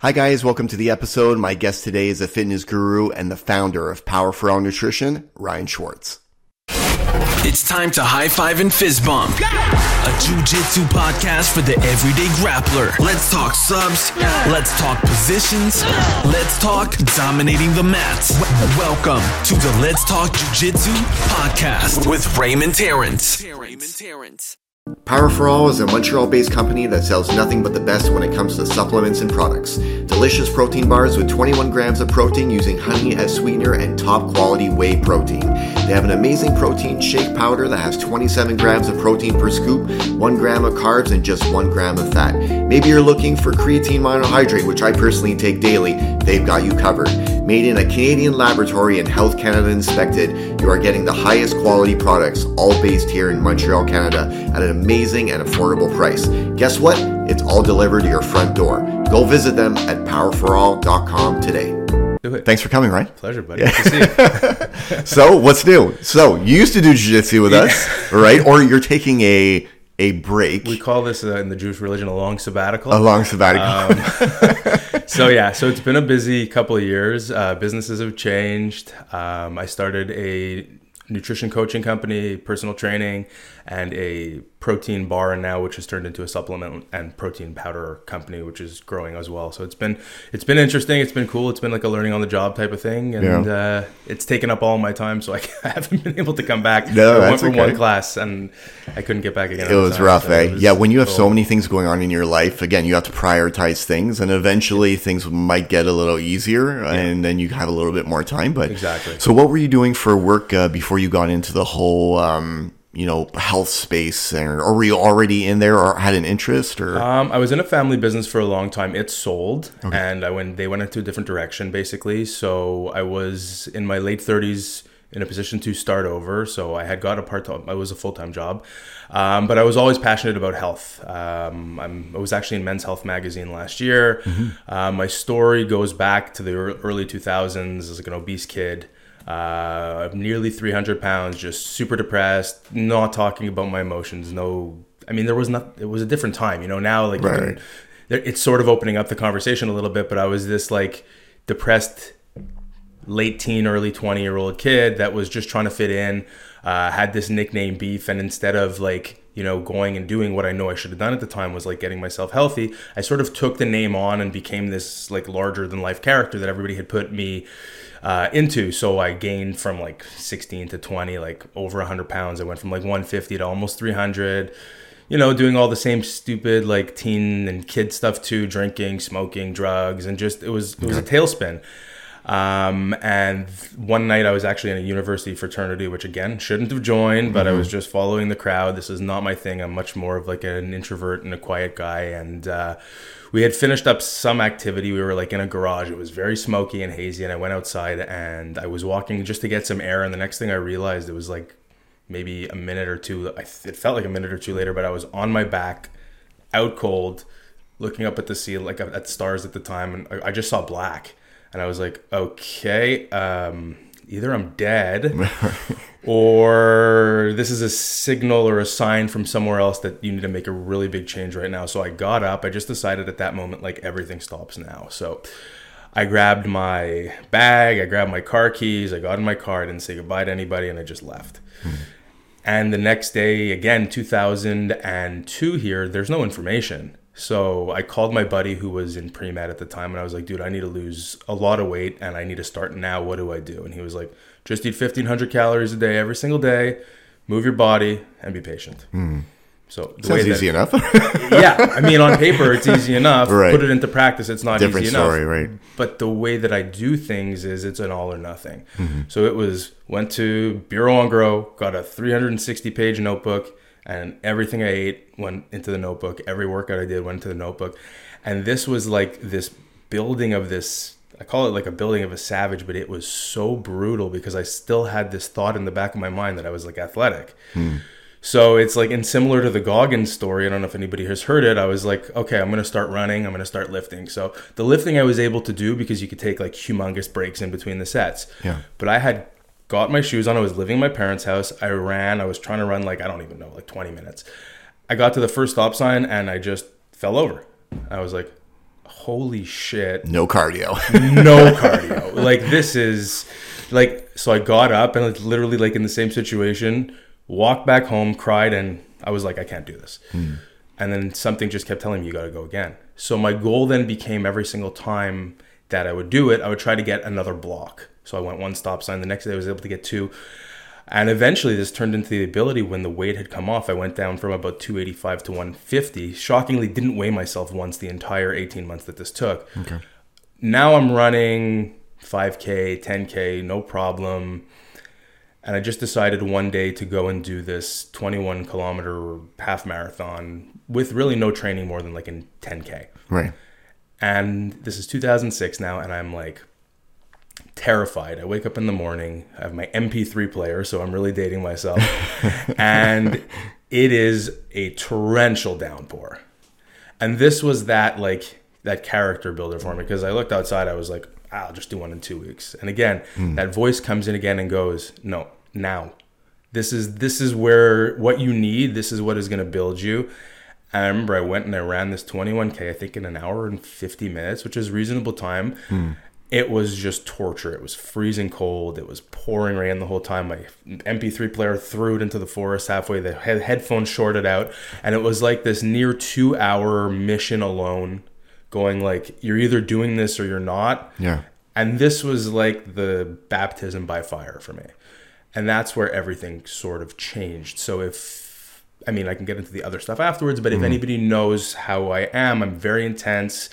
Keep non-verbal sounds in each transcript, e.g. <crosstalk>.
Hi guys, welcome to the episode. My guest today is a fitness guru and the founder of Power for All Nutrition, Ryan Schwartz. It's time to high five and fizz bump. A jujitsu podcast for the everyday grappler. Let's talk subs. Let's talk positions. Let's talk dominating the mats. Welcome to the Let's Talk Jiu-Jitsu podcast with Raymond Terrence. Power for All is a Montreal based company that sells nothing but the best when it comes to supplements and products. Delicious protein bars with 21 grams of protein using honey as sweetener and top quality whey protein. They have an amazing protein shake powder that has 27 grams of protein per scoop, 1 gram of carbs, and just 1 gram of fat. Maybe you're looking for creatine monohydrate, which I personally take daily. They've got you covered. Made in a Canadian laboratory and Health Canada inspected, you are getting the highest quality products, all based here in Montreal, Canada, at an amazing and affordable price. Guess what? It's all delivered to your front door. Go visit them at powerforall.com today. Do it. Thanks for coming, Ryan. Pleasure, buddy. Good to see you. <laughs> So, what's new? So, you used to do jiu-jitsu with us, right? Or you're taking a a break, We call this uh, in the Jewish religion a long sabbatical. a long sabbatical. Um, <laughs> so yeah, so it's been a busy couple of years. Uh, businesses have changed. Um, I started a nutrition coaching company, personal training, and a protein bar, now which has turned into a supplement and protein powder company, which is growing as well. So it's been it's been interesting. It's been cool. It's been like a learning on the job type of thing, and Yeah. uh, it's taken up all my time. So I <laughs> haven't been able to come back. No, I went for okay. one class, and I couldn't get back again. it was So rough, eh? was yeah, when you have so many things going on in your life, again, you have to prioritize things, and eventually things might get a little easier, and then you have a little bit more time. But Exactly. So, what were you doing for work uh, before you got into the whole, um, you know, health space, or, or were you already in there, or had an interest, or Um, I was in a family business for a long time. It sold, and I went. They went into a different direction, basically. So I was in my late thirties, in a position to start over. So I had got a part time. i was a full time job, um, but I was always passionate about health. Um, I'm, I was actually in Men's Health magazine last year. Uh, my story goes back to the early two thousands as like an obese kid. Uh, nearly 300 pounds, just super depressed, not talking about my emotions. No, I mean, there was not, it was a different time, you know, now like Right. can- it's sort of opening up the conversation a little bit, but I was this like depressed late teen, early 20 year old kid that was just trying to fit in, uh, had this nickname beef. And instead of like, you know, going and doing what I know I should have done at the time was like getting myself healthy, I sort of took the name on and became this like larger than life character that everybody had put me uh, into. So I gained from like 16 to 20, like over 100 pounds. I went from like 150 to almost 300 you know, doing all the same stupid like teen and kid stuff too, drinking, smoking, drugs, and just it was it was a tailspin. Um, and one night I was actually in a university fraternity, which again shouldn't have joined, but I was just following the crowd. This is not my thing. I'm much more of like an introvert and a quiet guy. And uh, we had finished up some activity. We were like in a garage. It was very smoky and hazy, and I went outside and I was walking just to get some air. And the next thing I realized, it was like maybe a minute or two. It felt like a minute or two later, but I was on my back, out cold, looking up at the sea, like at stars at the time, and I, I just saw black, and I was like, okay, um, either I'm dead, <laughs> or this is a signal or a sign from somewhere else that you need to make a really big change right now. So I got up. I just decided at that moment, like everything stops now. So. I grabbed my bag, I grabbed my car keys, I got in my car, I didn't say goodbye to anybody, and I just left. Hmm. And the next day, again, 2002 here, there's no information. So I called my buddy who was in pre med at the time and I was like, dude, I need to lose a lot of weight and I need to start now. What do I do? And he was like, just eat 1500 calories a day every single day, move your body, and be patient. Hmm. So the sounds that- easy enough. <laughs> yeah, I mean, on paper, it's easy <laughs> enough. Right. Put it into practice, it's not Different easy enough. story, right? But the way that I do things is it's an all or nothing. Mm-hmm. So it was went to Bureau en Gros, got a 360 page notebook, and everything I ate went into the notebook. Every workout I did went into the notebook, and this was like this building of this. I call it like a building of a savage, but it was so brutal because I still had this thought in the back of my mind that I was like athletic. Hmm. So it's like, and similar to the Goggins story, I don't know if anybody has heard it. I was like, okay, I'm going to start running. I'm going to start lifting. So the lifting I was able to do because you could take like humongous breaks in between the sets. Yeah. But I had got my shoes on. I was living in my parents' house. I ran. I was trying to run like, I don't even know, like 20 minutes. I got to the first stop sign and I just fell over. I was like, holy shit, No cardio. <laughs> no cardio. Like this is like so I got up and it's literally like in the same situation, walked back home, cried and I was like I can't do this. Hmm. And then something just kept telling me you got to go again. So my goal then became every single time that I would do it, I would try to get another block. So I went one stop sign. The next day I was able to get two. And eventually, this turned into the ability when the weight had come off. I went down from about 285 to 150. Shockingly, didn't weigh myself once the entire 18 months that this took. Okay. Now I'm running 5K, 10K, no problem. And I just decided one day to go and do this 21 kilometer half marathon with really no training more than like in 10K. right. And this is 2006 now, and I'm like terrified. I wake up in the morning, I have my MP3 player, so I'm really dating myself, <laughs> and it is a torrential downpour. And this was that like that character builder for me because I looked outside, I was like, "Ah, I'll just do one in two weeks. And again, that voice comes in again and goes, No, now. This is this is where what you need, this is what is gonna build you. I remember I went and I ran this 21k, I think in an hour and 50 minutes, which is reasonable time. It was just torture. It was freezing cold. It was pouring rain the whole time. My MP3 player threw it into the forest halfway. The head- headphones shorted out, and it was like this near two-hour mission alone, going like you're either doing this or you're not. Yeah. And this was like the baptism by fire for me. And that's where everything sort of changed. So if I mean I can get into the other stuff afterwards, but if anybody knows how I am, I'm very intense.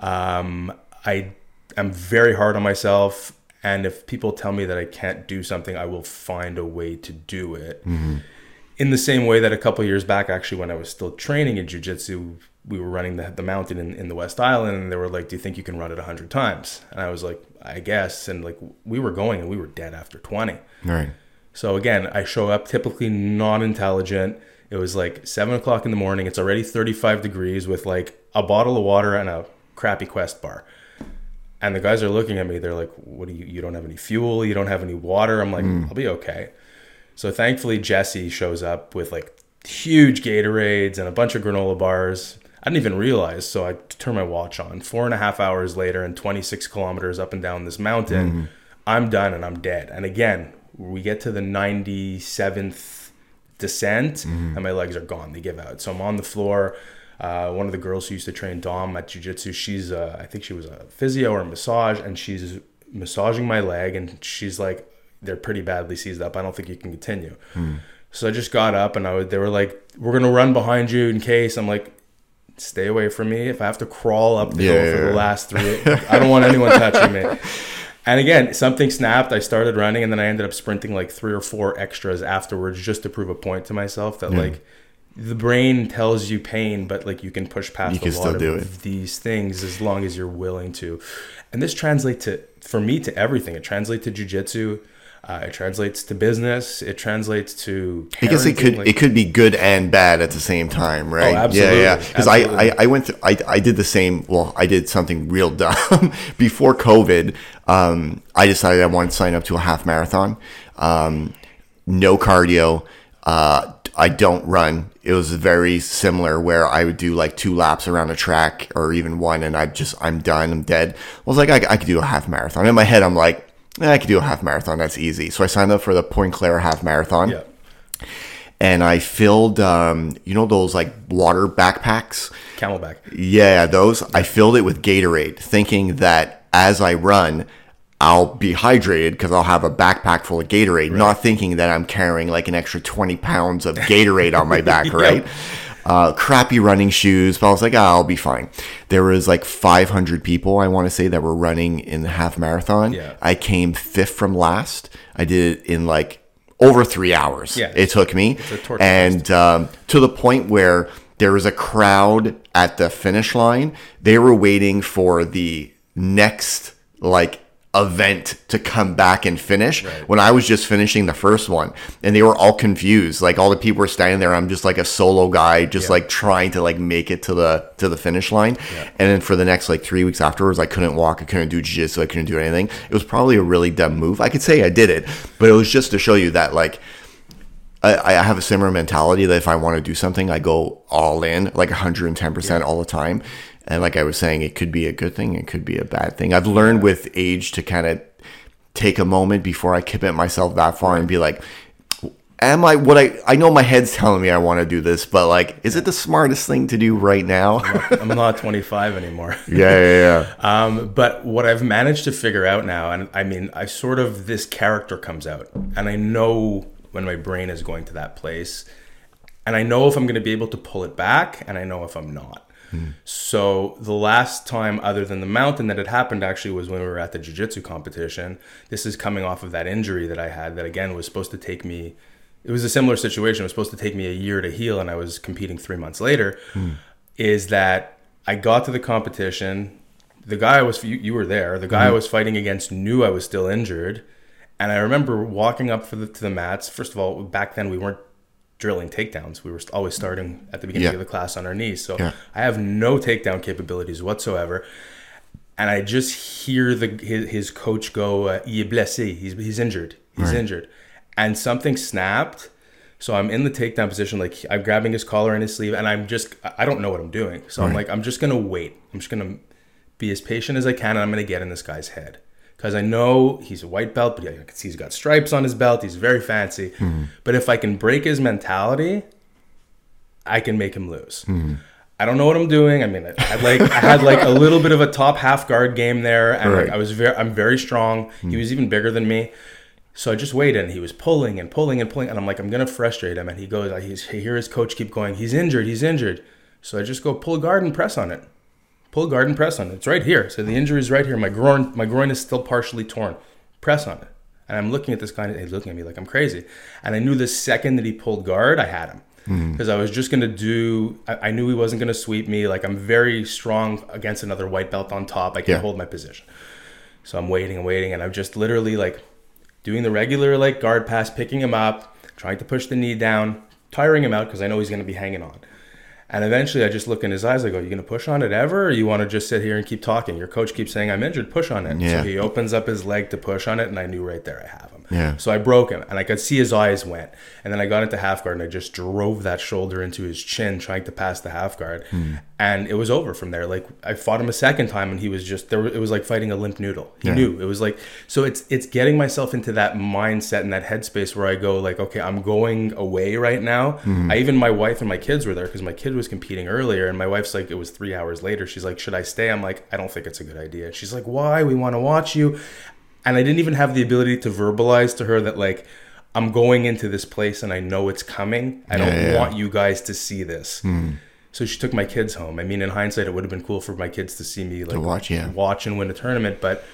Um, I am very hard on myself. And if people tell me that I can't do something, I will find a way to do it. Mm-hmm. In the same way that a couple years back, actually, when I was still training in jujitsu, we were running the, the mountain in, in the West Island, and they were like, "Do you think you can run it hundred times?" And I was like, "I guess." And like we were going, and we were dead after twenty. Right. So again, I show up typically non-intelligent. It was like seven o'clock in the morning. It's already thirty-five degrees with like a bottle of water and a crappy Quest bar. And the guys are looking at me. They're like, "What do you? You don't have any fuel. You don't have any water." I'm like, mm. "I'll be okay." So thankfully, Jesse shows up with like huge Gatorades and a bunch of granola bars. I didn't even realize. So I turn my watch on. Four and a half hours later, and 26 kilometers up and down this mountain, mm-hmm. I'm done and I'm dead. And again, we get to the 97th descent, mm-hmm. and my legs are gone. They give out. So I'm on the floor. Uh, one of the girls who used to train Dom at Jiu Jitsu, she's, uh, I think she was a physio or a massage, and she's massaging my leg, and she's like, they're pretty badly seized up. I don't think you can continue. So I just got up, and I would, they were like, we're going to run behind you in case. I'm like, stay away from me. If I have to crawl up the Yeah, hill yeah, for the last three, I don't want anyone touching me. <laughs> And again, something snapped. I started running, and then I ended up sprinting like three or four extras afterwards, just to prove a point to myself that like the brain tells you pain, but like you can push past You a lot of these things as long as you're willing to. And this translates to for me to everything. It translates to jujitsu. Uh, it translates to business. It translates to. I guess it could like- it could be good and bad at the same time, right? absolutely, Yeah, yeah. Because I. I I went through, I I did the same. Well, I did something real dumb <laughs> before COVID. Um, I decided I wanted to sign up to a half marathon. Um, no cardio. Uh, I don't run. It was very similar where I would do like two laps around a track or even one, and I just I'm done. I'm dead. I was like, I, I could do a half marathon. In my head, I'm like, eh, I could do a half marathon. That's easy. So I signed up for the Pointe-Claire half marathon Yeah. and I filled, um, you know, those like water backpacks. CamelBak. Yeah, those. I filled it with Gatorade, thinking that as I run, I'll be hydrated because I'll have a backpack full of Gatorade, not thinking that I'm carrying like an extra 20 pounds of <laughs> Gatorade on my back, right? Uh, crappy running shoes, but I was like, ah, I'll be fine. There was like 500 people, I want to say, that were running in the half marathon. Yeah. I came fifth from last. I did it in like over three hours. Yeah. It took me. a and um, to the point where there was a crowd at the finish line. They were waiting for the next like event to come back and finish when I was just finishing the first one. And they were all confused. Like all the people were standing there. I'm just like a solo guy just like trying to like make it to the to the finish line. And then for the next like 3 weeks afterwards I couldn't walk. I couldn't do jiu-jitsu. I couldn't do anything. It was probably a really dumb move. I could say I did it but it was just to show you that like I, I have a similar mentality that if I want to do something, I go all in, like 110% all the time. And like I was saying, it could be a good thing, it could be a bad thing. I've learned with age to kind of take a moment before I commit myself that far and be like, am I what I I know my head's telling me I want to do this, but like, is it the smartest thing to do right now? I'm not 25 anymore. <laughs> yeah, yeah, yeah. Um, but what I've managed to figure out now, and I mean, I sort of this character comes out, and I know when my brain is going to that place, and I know if I'm going to be able to pull it back, and I know if I'm not. So the last time, other than the mountain that had happened, actually was when we were at the jiu-jitsu competition. This is coming off of that injury that I had. That again was supposed to take me. It was a similar situation. It was supposed to take me a year to heal, and I was competing three months later. Hmm. Is that I got to the competition. The guy I was you, you were there. The guy I hmm. was fighting against knew I was still injured, and I remember walking up for the, to the mats. First of all, back then we weren't drilling takedowns. We were always starting at the beginning Yeah. of the class on our knees. So Yeah. I have no takedown capabilities whatsoever. And I just hear the his, his coach go, uh, "Il est blessé. He's he's injured. He's injured." And something snapped. So I'm in the takedown position, like I'm grabbing his collar and his sleeve, and I'm just I don't know what I'm doing. So I'm like, I'm just gonna wait. I'm just gonna be as patient as I can, and I'm gonna get in this guy's head because I know he's a white belt, but I can see he's got stripes on his belt. He's very fancy. Hmm. But if I can break his mentality, I can make him lose. Hmm. I don't know what I'm doing. I mean, I had like I had like a little bit of a top half guard game there, and Right. like I was very I'm very strong. He hmm. was even bigger than me. So I just waited, and he was pulling and pulling and pulling, and I'm like, I'm gonna frustrate him. And he goes, I he's, I hear his coach keep going, he's injured, he's injured. So I just go pull guard and press on it, pull a guard and press on it. It's right here. So the injury is right here. My groin, my groin is still partially torn. Press on it. And I'm looking at this guy, and he's looking at me like I'm crazy. And I knew the second that he pulled guard, I had him hmm. because I was just gonna do. I, I knew he wasn't gonna sweep me. Like I'm very strong against another white belt on top. I can Yeah. hold my position. So I'm waiting and waiting, and I'm just literally like doing the regular like guard pass, picking him up, trying to push the knee down, tiring him out because I know he's gonna be hanging on. And eventually, I just look in his eyes. I go, "You gonna push on it ever, or you want to just sit here and keep talking?" Your coach keeps saying, "I'm injured. Push on it." Yeah. So he opens up his leg to push on it, and I knew right there I have him. Yeah. So I broke him, and I could see his eyes went. And then I got into half guard, and I just drove that shoulder into his chin, trying to pass the half guard. Hmm. And it was over from there. Like I fought him a second time, and he was just there. It was like fighting a limp noodle. He Yeah. knew it was like so. It's it's getting myself into that mindset and that headspace where I go like, okay, I'm going away right now. Mm-hmm. I even my wife and my kids were there because my kid was competing earlier, and my wife's like, it was three hours later. She's like, should I stay? I'm like, I don't think it's a good idea. She's like, why? We want to watch you and I didn't even have the ability to verbalize to her that like I'm going into this place and I know it's coming. I don't Yeah, yeah, yeah. want you guys to see this. Mm. So she took my kids home. I mean, in hindsight, it would have been cool for my kids to see me like watch, yeah. watch and win a tournament, but.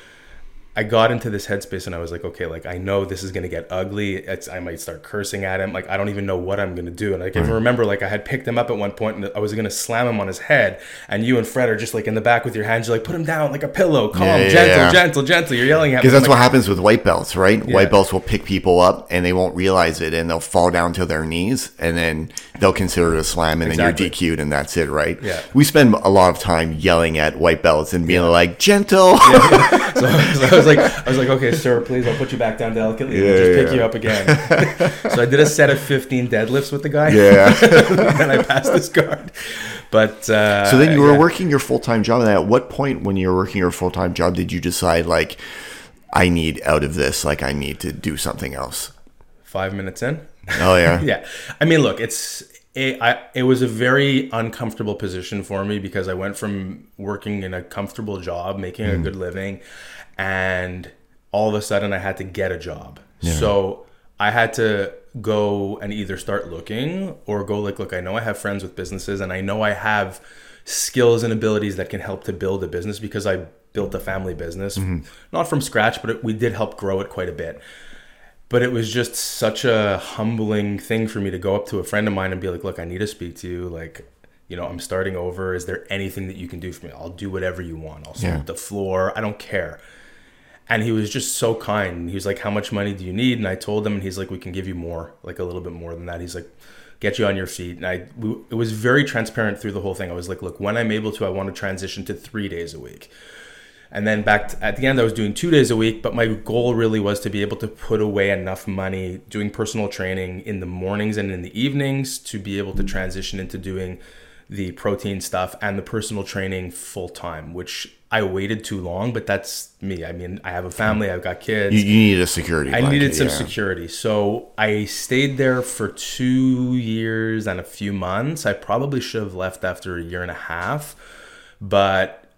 I got into this headspace and I was like, okay, like I know this is gonna get ugly. It's, I might start cursing at him. Like I don't even know what I'm gonna do. And I can remember, like I had picked him up at one point and I was gonna slam him on his head. And you and Fred are just like in the back with your hands. You're like, put him down like a pillow, calm, Yeah, yeah, gentle, yeah. gentle, gentle. You're yelling at me. Because that's like, what happens with white belts, right? White belts will pick people up and they won't realize it and they'll fall down to their knees and then they'll consider it a slam and Exactly. then you're DQ'd and that's it, right? Yeah. We spend a lot of time yelling at white belts and being like, gentle. <laughs> So, so was like, I was like, okay, sir, please, I'll put you back down delicately and Yeah, just yeah, pick you up again. <laughs> so I did a set of 15 deadlifts with the guy. yeah. and <laughs> I passed this guard. But uh, So then you were yeah. working your full time job. And at what point, when you were working your full time job, did you decide like, I need out of this? Like, I need to do something else. five minutes in. Oh yeah, <laughs> yeah, I mean, look, it's it, I, it was a very uncomfortable position for me because I went from working in a comfortable job, making a good living, and all of a sudden I had to get a job. So I had to go and either start looking or go like, look, I know I have friends with businesses and I know I have skills and abilities that can help to build a business because I built a family business, mm-hmm. not from scratch, but it, we did help grow it quite a bit. But it was just such a humbling thing for me to go up to a friend of mine and be like look i need to speak to you. Like you know i'm starting over. Is there anything that you can do for me? I'll do whatever you want. I'll sweep Yeah. the floor. I don't care and he was just so kind. He was like how much money do you need? And i told him and he's like we can give you more like a little bit more than that. He's like get you on your feet. And i we, it was very transparent through the whole thing. I was like look when i'm able to i want to transition to three days a week. And then back to, at the end, I was doing two days a week, but my goal really was to be able to put away enough money doing personal training in the mornings and in the evenings to be able to transition into doing the protein stuff and the personal training full time, which I waited too long, but that's me. I mean, I have a family, I've got kids. You, you need a security. I blanket, needed some yeah. security. So I stayed there for two years and a few months. I probably should have left after a year and a half, but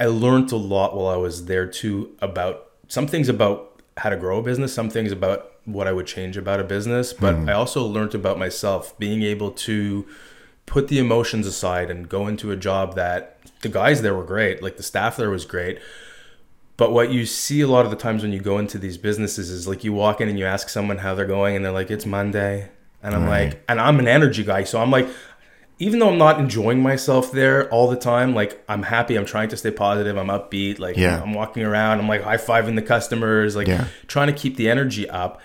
I learned a lot while I was there too about some things about how to grow a business, some things about what I would change about a business, but hmm. I also learned about myself being able to put the emotions aside and go into a job that the guys there were great, like the staff there was great. But what you see a lot of the times when you go into these businesses is like you walk in and you ask someone how they're going and they're like, it's Monday. And I'm like, and I'm an energy guy. So I'm like, even though I'm not enjoying myself there all the time, like I'm happy, I'm trying to stay positive, I'm upbeat, like Yeah. I'm walking around, I'm like high fiving the customers, like Yeah. trying to keep the energy up.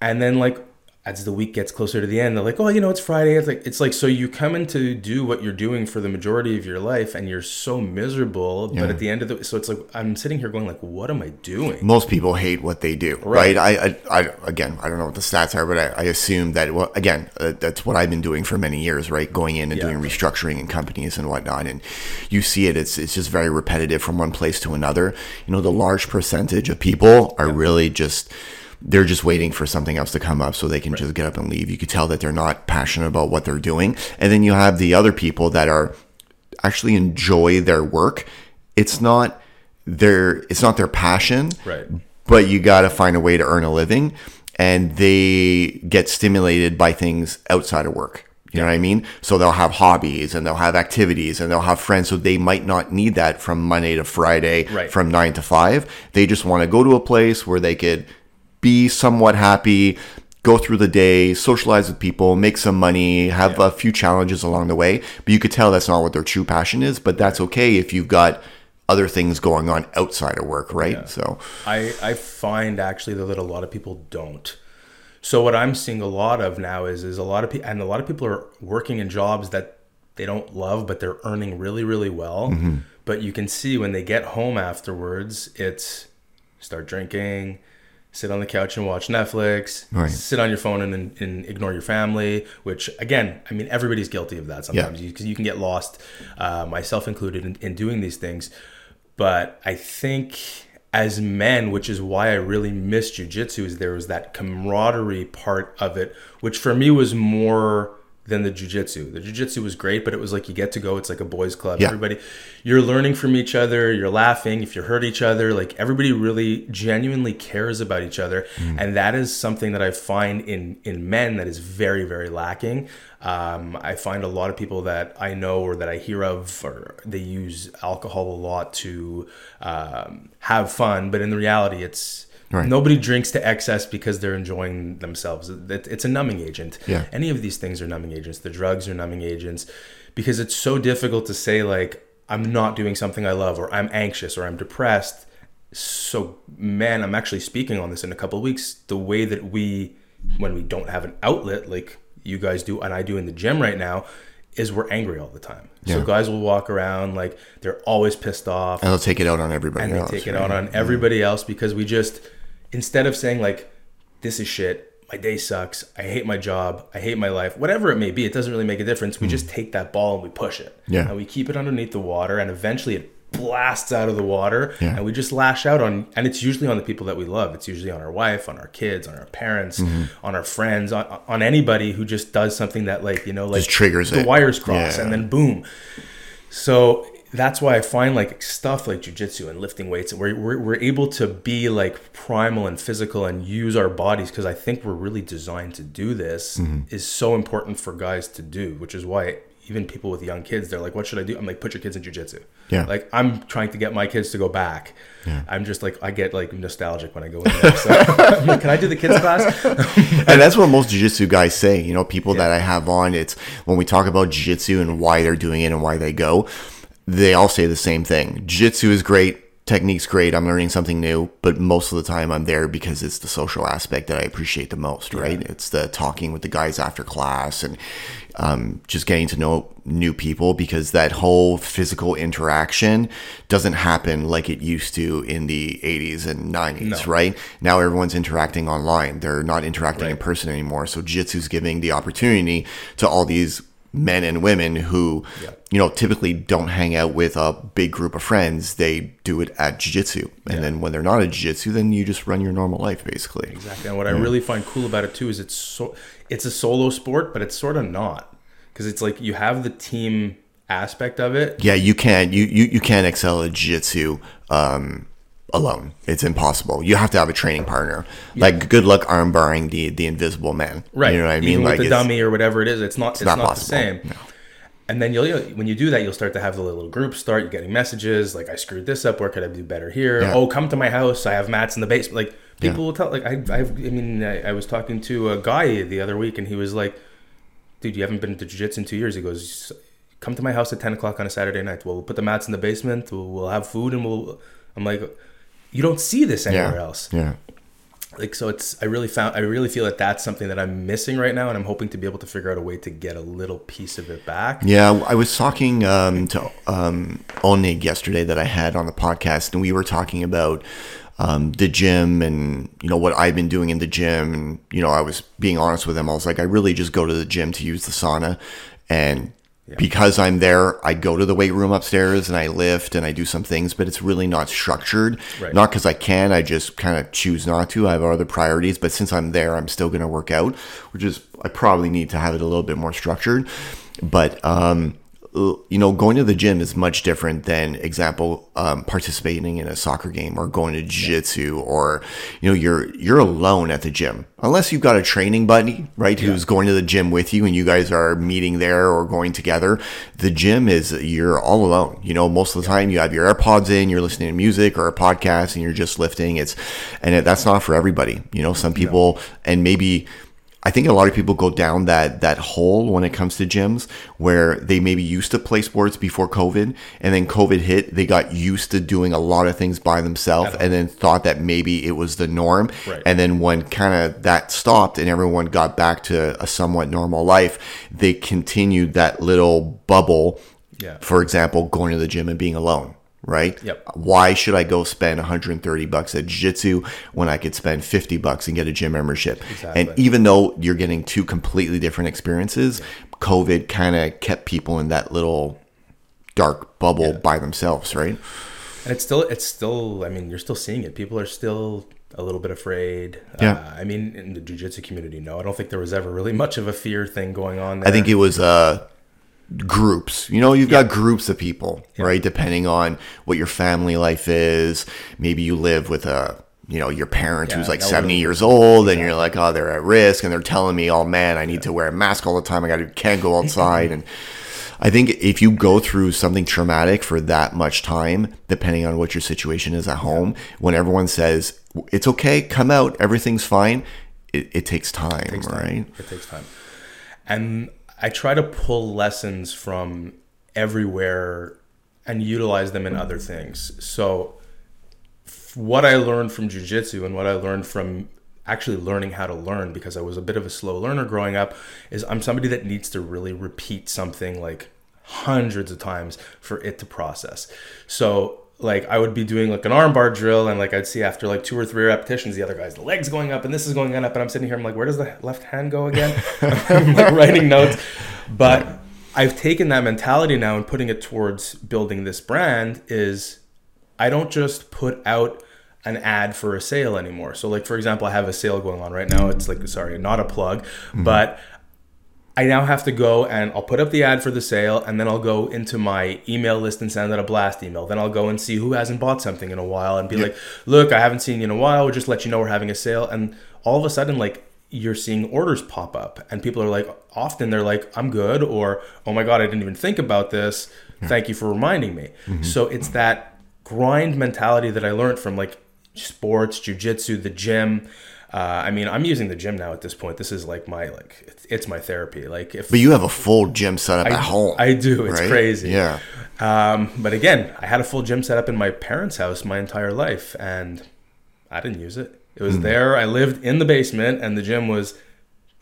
And then like as the week gets closer to the end, they're like, "Oh, you know, it's Friday." It's like it's like so you come in to do what you're doing for the majority of your life, and you're so miserable. Yeah. But at the end of the, so it's like I'm sitting here going, like, "What am I doing?" most people hate what they do, right? Right. I, I, I, again, I don't know what the stats are, but I, I assume that, well, again, uh, that's what I've been doing for many years, right? Going in and Yeah. doing restructuring in companies and whatnot, and you see it. It's it's just very repetitive from one place to another. You know, the large percentage of people are really just. They're just waiting for something else to come up so they can just get up and leave. You could tell that they're not passionate about what they're doing. And then you have the other people that are actually enjoy their work. It's not their it's not their passion Right. but you got to find a way to earn a living and they get stimulated by things outside of work you know what i mean so they'll have hobbies and they'll have activities and they'll have friends so they might not need that from monday to friday Right. from 9 to 5 they just want to go to a place where they could be somewhat happy go through the day socialize with people make some money have a few challenges along the way but you could tell that's not what their true passion is but that's okay if you've got other things going on outside of work right so I I find actually though that a lot of people don't. So what I'm seeing a lot of now is is a lot of people and a lot of people are working in jobs that they don't love, but they're earning really really well. Mm-hmm. But you can see when they get home afterwards, it's start drinking. Sit on the couch and watch Netflix. Right. Sit on your phone and, and, and ignore your family. Which again, I mean, everybody's guilty of that sometimes because you, can get lost, uh, myself included, in, in doing these things. But I think as men, which is why I really miss jujitsu, is there was that camaraderie part of it, which for me was more than the jujitsu. The jujitsu was great, but it was like you get to go. It's like a boys' club. Yeah. Everybody, you're learning from each other. You're laughing. If you hurt each other, like everybody really genuinely cares about each other, and that is something that I find in in men that is very very lacking. Um, I find a lot of people that I know or that I hear of, or they use alcohol a lot to um, have fun, but in the reality, it's Right. nobody drinks to excess because they're enjoying themselves. It- It's a numbing agent. Yeah. Any of these things are numbing agents. The drugs are numbing agents because it's so difficult to say like I'm not doing something I love or I'm anxious or I'm depressed. So man, I'm actually speaking on this in a couple of weeks. The way that we when we don't have an outlet like you guys do and I do in the gym right now is we're angry all the time. So guys will walk around like they're always pissed off and they'll take it out on everybody and they else. take it right? out on everybody else because we just instead of saying like this is shit my day sucks i hate my job i hate my life whatever it may be it doesn't really make a difference we just take that ball and we push it. Yeah. and we keep it underneath the water and eventually it blasts out of the water Yeah. and we just lash out on and it's usually on the people that we love it's usually on our wife on our kids on our parents Mm-hmm. on our friends on, on anybody who just does something that like you know like Just triggers the it. wires cross Yeah. and then boom so that's why I find like stuff like jujitsu and lifting weights, we're, we're, we're able to be like primal and physical and use our bodies because I think we're really designed to do this Mm-hmm. is so important for guys to do, which is why even people with young kids, they're like, what should I do? I'm like, put your kids in jujitsu. Yeah. Like I'm trying to get my kids to go back. Yeah. I'm just like, I get like nostalgic when I go in there. So <laughs> like, can I do the kids class? <laughs> and that's what most jiu-jitsu guys say you know people that i have on it's when we talk about jiu-jitsu and why they're doing it and why they go they all say the same thing. Jiu-jitsu is great. Technique's great. I'm learning something new but most of the time i'm there because it's the social aspect that i appreciate the most right? It's the talking with the guys after class and um, just getting to know new people because that whole physical interaction doesn't happen like it used to in the 80s and 90s right? Now everyone's interacting online. They're not interacting in person anymore. So jiu-jitsu's giving the opportunity to all these men and women who, Yeah. you know, typically don't hang out with a big group of friends. They do it at jiu-jitsu. And Yeah. then when they're not at jiu-jitsu, then you just run your normal life basically. Exactly. And what I really find cool about it too is it's so it's a solo sport, but it's sort of not because it's like you have the team aspect of it. Yeah, you can't you you, you can't excel at jiu-jitsu um alone. It's impossible. You have to have a training partner. Like good luck arm barring the the invisible man. Right. You know what I mean? Even like the dummy or whatever it is, it's not it's, not not, the same. No. And then you'll, you'll when you do that, you'll start to have the little groups start. You're getting messages like, "I screwed this up. Where could I do better here? Yeah. Oh, come to my house. I have mats in the basement." Like people will tell. Like I, I've, I mean, I, I was talking to a guy the other week, and he was like, "Dude, you haven't been to jiu-jitsu in two years." He goes, "Come to my house at ten o'clock on a Saturday night. We'll put the mats in the basement. We'll, we'll have food, and we'll." I'm like, "You don't see this anywhere Yeah. else." Yeah. like so it's i really found i really feel that that's something that i'm missing right now and i'm hoping to be able to figure out a way to get a little piece of it back Yeah, I was talking um, to um, Onig yesterday that I had on the podcast, and we were talking about um, the gym and you know what I've been doing in the gym, and you know I was being honest with him. I was like, I really just go to the gym to use the sauna, and because I'm there, I go to the weight room upstairs and I lift and I do some things, but it's really not structured. Right. Not because I can, I just kind of choose not to. I have other priorities, but since I'm there, I'm still going to work out, which is I probably need to have it a little bit more structured. But um, you know, going to the gym is much different than, example, um, participating in a soccer game or going to jiu-jitsu or, you know, you're you're alone at the gym unless you've got a training buddy, right, who's going to the gym with you and you guys are meeting there or going together. The gym is you're all alone. You know, most of the time you have your AirPods in, you're listening to music or a podcast, and you're just lifting. It's and it, that's not for everybody. You know, some people and maybe. I think a lot of people go down that that hole when it comes to gyms where they maybe used to play sports before COVID and then COVID hit, they got used to doing a lot of things by themselves and then thought that maybe it was the norm. Right. And then when kind of that stopped and everyone got back to a somewhat normal life, they continued that little bubble. Yeah. For example, going to the gym and being alone. Right? Yep. Why should I go spend 130 bucks at jiu-jitsu when I could spend 50 bucks and get a gym membership? Exactly. And even though you're getting two completely different experiences, COVID kind of kept people in that little dark bubble by themselves, right? and it's still it's still i mean you're still seeing it people are still a little bit afraid Yeah. uh, i mean in the jiu-jitsu community no i don't think there was ever really much of a fear thing going on there I think it was uh groups. You know, you've got groups of people, right? Depending on what your family life is. Maybe you live with a you know, your parent Yeah, who's like an 70 elderly years old and you're like, oh, they're at risk and they're telling me, oh man, I need to wear a mask all the time. I got to, can't go <laughs> outside. and I think if you go through something traumatic for that much time, depending on what your situation is at home, when everyone says, it's okay, come out, everything's fine, it, it takes time, right? It takes time. And I try to pull lessons from everywhere and utilize them in other things. So, what I learned from jujitsu and what I learned from actually learning how to learn, because I was a bit of a slow learner growing up, is I'm somebody that needs to really repeat something like hundreds of times for it to process. So, like I would be doing like an armbar drill, and like I'd see after like two or three repetitions, the other guy's the legs going up and this is going up, and I'm sitting here, I'm like, where does the left hand go again? <laughs> I'm like writing notes, but I've taken that mentality now and putting it towards building this brand. Is I don't just put out an ad for a sale anymore. So, like for example, I have a sale going on right now. It's like sorry, not a plug, mm-hmm. but I now have to go and I'll put up the ad for the sale and then I'll go into my email list and send out a blast email. Then I'll go and see who hasn't bought something in a while and be like, look, I haven't seen you in a while. We'll just let you know we're having a sale. And all of a sudden, like, you're seeing orders pop up and people are like, often they're like, I'm good or, oh my God, I didn't even think about this. Thank you for reminding me. Mm-hmm. So it's that grind mentality that I learned from like sports, jujitsu, the gym. Uh, I mean, I'm using the gym now at this point. This is like my like it's, it's my therapy. Like if But you have a full gym set up at home. I do, it's right? crazy. Yeah. Um, but again, I had a full gym set up in my parents' house my entire life, and I didn't use it. It Hmm. was there. I lived in the basement, and the gym was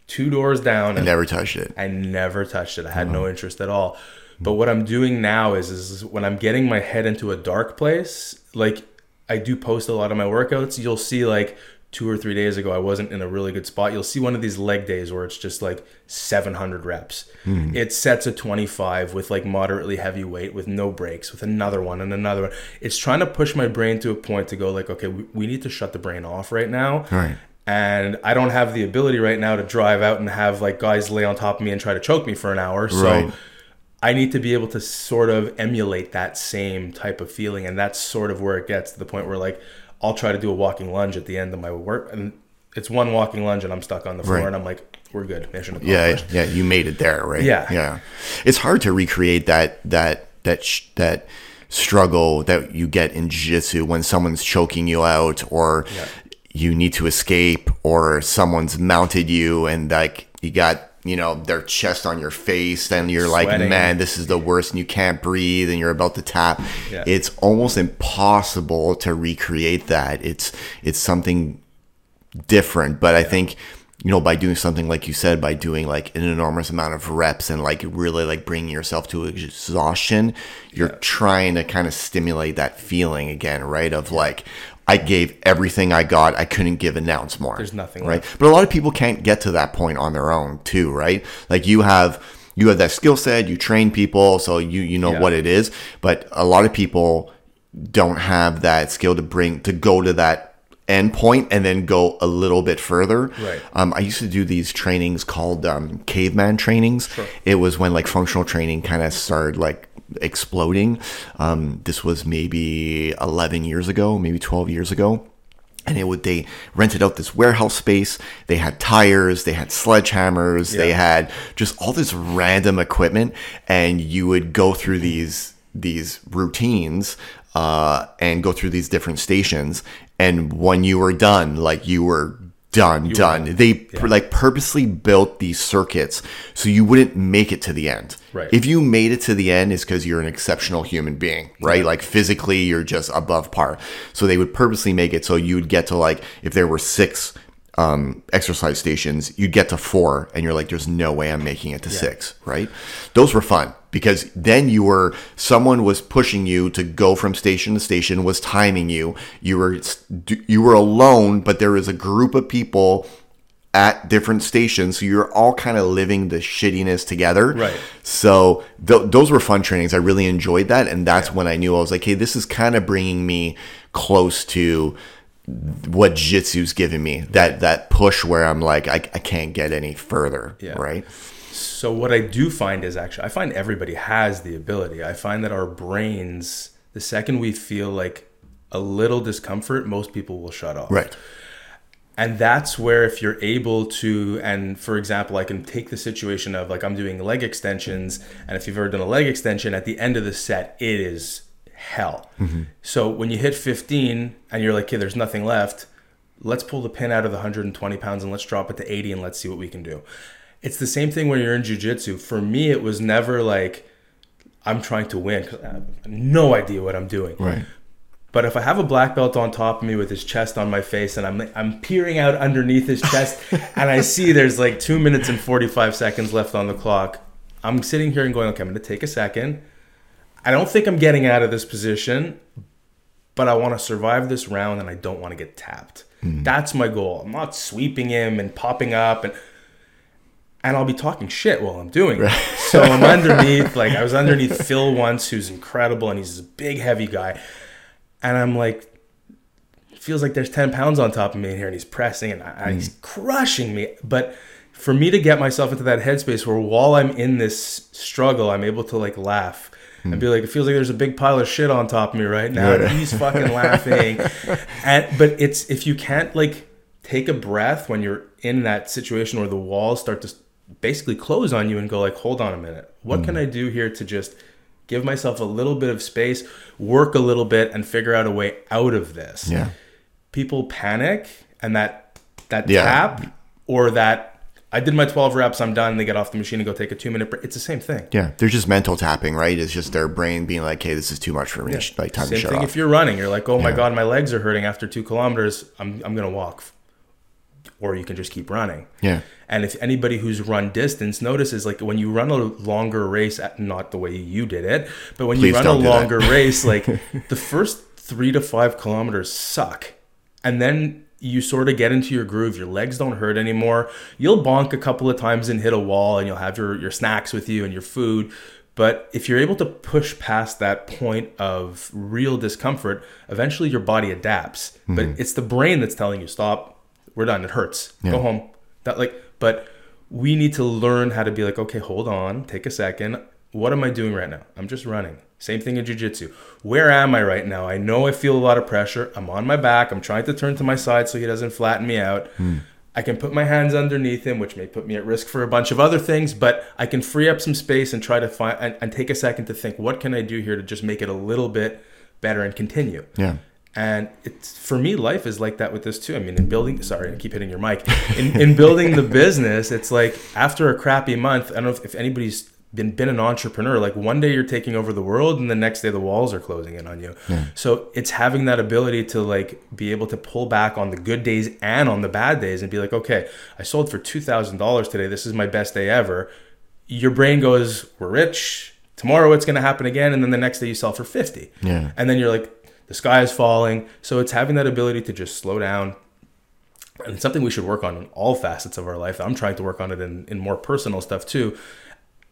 two doors down. And Never touched it. I never touched it. I had no interest at all. But what I'm doing now is, is when I'm getting my head into a dark place, like I do post a lot of my workouts, you'll see like two or three days ago I wasn't in a really good spot. You'll see one of these leg days where it's just like 700 reps. Hmm. It sets a 25 with like moderately heavy weight with no breaks with another one and another one. It's trying to push my brain to a point to go like, okay, we, we need to shut the brain off right now. Right. And I don't have the ability right now to drive out and have like guys lay on top of me and try to choke me for an hour. So Right. I need to be able to sort of emulate that same type of feeling. And that's sort of where it gets to the point where like I'll try to do a walking lunge at the end of my work and it's one walking lunge and I'm stuck on the floor Right. and I'm like, we're good. Mission Yeah, yeah, you made it there, right? Yeah. yeah. It's hard to recreate that that that sh- that struggle that you get in jiu-jitsu when someone's choking you out or Yeah. you need to escape or someone's mounted you and like you got you know their chest on your face and you're like man this is the worst and you can't breathe and you're about to tap. Yeah. it's almost impossible to recreate that. It's it's something different but i think you know by doing something like you said by doing like an enormous amount of reps and like really like bringing yourself to exhaustion you're trying to kind of stimulate that feeling again right? Of like i gave everything i got i couldn't give an ounce more There's nothing right but a lot of people can't get to that point on their own too right like you have you have that skill set you train people so you you know Yeah. what it is but a lot of people don't have that skill to bring to go to that end point and then go a little bit further. Right. Um, I used to do these trainings called um, caveman trainings. It was when like functional training kind of started like exploding. Um, this was maybe 11 years ago, maybe 12 years ago. And it would they rented out this warehouse space. They had tires. They had sledgehammers. They had just all this random equipment. And you would go through these these routines uh, and go through these different stations. And when you were done like you were done done. they pur- like purposely built these circuits so you wouldn't make it to the end. Right. if you made it to the end is because you're an exceptional human being right? Like physically you're just above par. So they would purposely make it so you'd get to like if there were six um, exercise stations you'd get to four and you're like there's no way i'm making it to six right? Those were fun because then you were someone was pushing you to go from station to station was timing you. You were you were alone but there was a group of people at different stations. So you're all kind of living the shittiness together. Right. so th- those were fun trainings. I really enjoyed that. And that's when i knew i was like hey this is kind of bringing me close to what jiu-jitsu's giving me. That that push where i'm like i, I can't get any further Yeah. right So what I do find is actually I find everybody has the ability. I find that our brains, the second we feel like a little discomfort, most people will shut off. right And that's where if you're able to, and for example, I can take the situation of like I'm doing leg extensions, and if you've ever done a leg extension, at the end of the set, it is hell. Mm-hmm. So when you hit 15 and you're like, okay, there's nothing left, let's pull the pin out of the 120 pounds and let's drop it to 80 and let's see what we can do. It's the same thing when you're in jujitsu. For me, it was never like I'm trying to win 'cause I have no idea what I'm doing. right But if I have a black belt on top of me with his chest on my face and I'm I'm peering out underneath his chest <laughs> and I see there's like 2 minutes and 45 seconds left on the clock, I'm sitting here and going, okay, I'm going to take a second. I don't think I'm getting out of this position, but I want to survive this round and I don't want to get tapped. Hmm. That's my goal. I'm not sweeping him and popping up and and I'll be talking shit while I'm doing it. Right. So I'm underneath, like I was underneath Phil once, who's incredible, and he's a big, heavy guy. And I'm like, it feels like there's 10 pounds on top of me in here, and he's pressing, and I, he's mm. crushing me. But for me to get myself into that headspace where while I'm in this struggle, I'm able to like laugh and mm. be like, it feels like there's a big pile of shit on top of me right now. And he's fucking laughing. <laughs> And but it's if you can't like take a breath when you're in that situation where the walls start to basically close on you and go like, hold on a minute, what can mm. I do here to just give myself a little bit of space, work a little bit, and figure out a way out of this yeah people panic and that that Yeah. tap or that I did my 12 reps, I'm done, they get off the machine and go take a two minute break. It's the same thing. yeah they're just mental tapping right it's just their brain being like hey this is too much for me like time to Same shut thing off if you're running. You're like, oh my God, my legs are hurting after two kilometers. I'm, I'm going to walk. Or you can just keep running. Yeah. And if anybody who's run distance notices, like when you run a longer race, not the way you did it, but when Please you run a don't do that. longer <laughs> race, like the first three to five kilometers suck. And then you sort of get into your groove. Your legs don't hurt anymore. You'll bonk a couple of times and hit a wall, and you'll have your your snacks with you and your food. But if you're able to push past that point of real discomfort, eventually your body adapts. But mm-hmm. it's the brain that's telling you, stop, we're done, it hurts, go home. That like, but we need to learn how to be like, okay, hold on, take a second. What am I doing right now? I'm just running. Same thing in Jiu Jitsu. Where am I right now? I know I feel a lot of pressure. I'm on my back. I'm trying to turn to my side so he doesn't flatten me out. Hmm. I can put my hands underneath him, which may put me at risk for a bunch of other things, but I can free up some space and try to find and, and take a second to think, what can I do here to just make it a little bit better and continue? Yeah. And it's for me, life is like that with this too. I mean, in building, sorry, I keep hitting your mic. In, in building the <laughs> business, it's like after a crappy month, I don't know if, if anybody's been been an entrepreneur. Like one day you're taking over the world, and the next day the walls are closing in on you. So it's having that ability to like be able to pull back on the good days and on the bad days, and be like, okay, I sold for two thousand dollars today. This is my best day ever. Your brain goes, we're rich. Tomorrow it's going to happen again, and then the next day you sell for fifty. Yeah. And then you're like, the sky is falling. So it's having that ability to just slow down. And it's something we should work on in all facets of our life. I'm trying to work on it in, in more personal stuff too.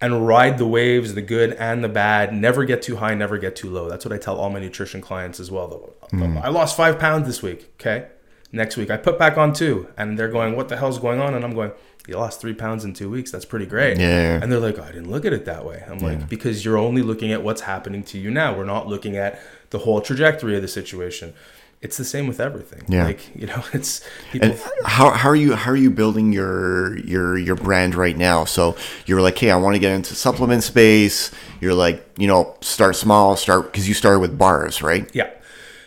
And ride the waves, the good and the bad. Never get too high, never get too low. That's what I tell all my nutrition clients as well. Hmm. I lost five pounds this week. Okay. Next week I put back on two. And they're going, What the hell's going on? And I'm going, You lost three pounds in two weeks. That's pretty great. Yeah. And they're like, I didn't look at it that way. I'm like, because you're only looking at what's happening to you now. We're not looking at the whole trajectory of the situation. It's the same with everything. Yeah. Like, you know, <laughs> it's people. And how, how are you how are you building your your your brand right now? So you're like, hey, I want to get into supplement space. You're like, you know, start small, start because you started with bars, right? Yeah.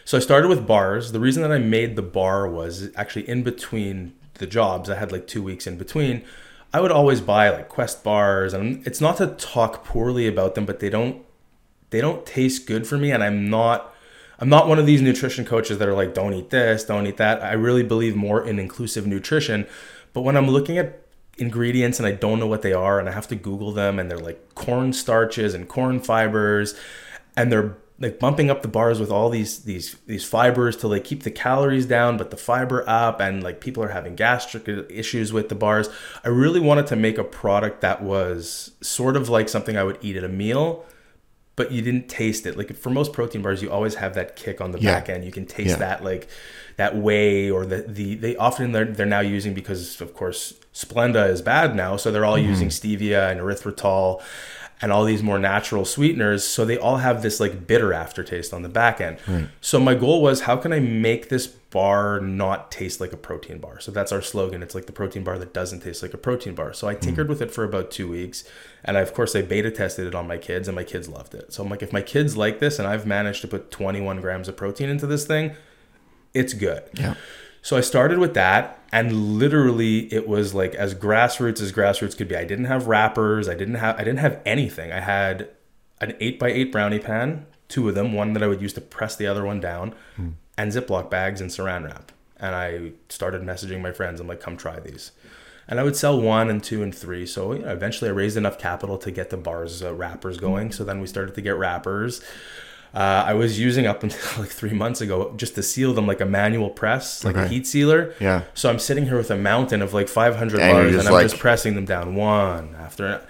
So I started with bars. The reason that I made the bar was actually in between the jobs. I had like two weeks in between. I would always buy like Quest bars, and it's not to talk poorly about them, but they don't they don't taste good for me, and I'm not I'm not one of these nutrition coaches that are like, don't eat this, don't eat that. I really believe more in inclusive nutrition. But when I'm looking at ingredients and I don't know what they are and I have to Google them and they're like corn starches and corn fibers and they're like bumping up the bars with all these these these fibers to like keep the calories down but the fiber up and like people are having gastric issues with the bars. I really wanted to make a product that was sort of like something I would eat at a meal but you didn't taste it. Like for most protein bars, you always have that kick on the Yeah. back end. You can taste Yeah. that like that whey or the the they often they're they're now using because of course Splenda is bad now, so they're all Mm-hmm. using stevia and erythritol and all these more natural sweeteners. So they all have this like bitter aftertaste on the back end. So my goal was how can I make this bar not taste like a protein bar? So that's our slogan. It's like the protein bar that doesn't taste like a protein bar. So I hmm. tinkered with it for about two weeks. And I, of course, I beta tested it on my kids, and my kids loved it. So I'm like, if my kids like this, and I've managed to put 21 grams of protein into this thing, it's good. Yeah. So I started with that, and literally it was like as grassroots as grassroots could be. I didn't have wrappers. I didn't have I didn't have anything. I had an eight by eight brownie pan, two of them, one that I would use to press the other one down, hmm. And Ziploc bags and Saran wrap. And I started messaging my friends. I'm like, come try these. And I would sell one and two and three. So you know, eventually I raised enough capital to get the bars uh, wrappers going. So then we started to get wrappers. Uh, I was using up <laughs> until like three months ago just to seal them like a manual press, like a heat sealer. Yeah. So I'm sitting here with a mountain of like 500 And bars, and I'm like- just pressing them down one after, and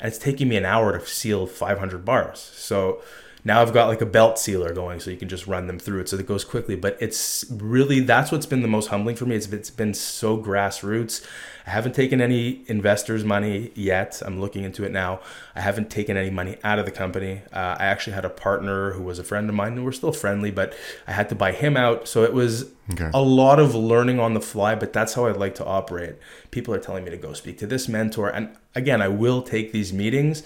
it's taking me an hour to seal 500 bars. So now I've got like a belt sealer going, so you can just run them through it, so it goes quickly. But it's really that's what's been the most humbling for me. It's it's been so grassroots. I haven't taken any investors' money yet. I'm looking into it now. I haven't taken any money out of the company. Uh, I actually had a partner who was a friend of mine, and we're still friendly, but I had to buy him out. So it was Okay. a lot of learning on the fly, but that's how I'd like to operate. People are telling me to go speak to this mentor. And again, I will take these meetings,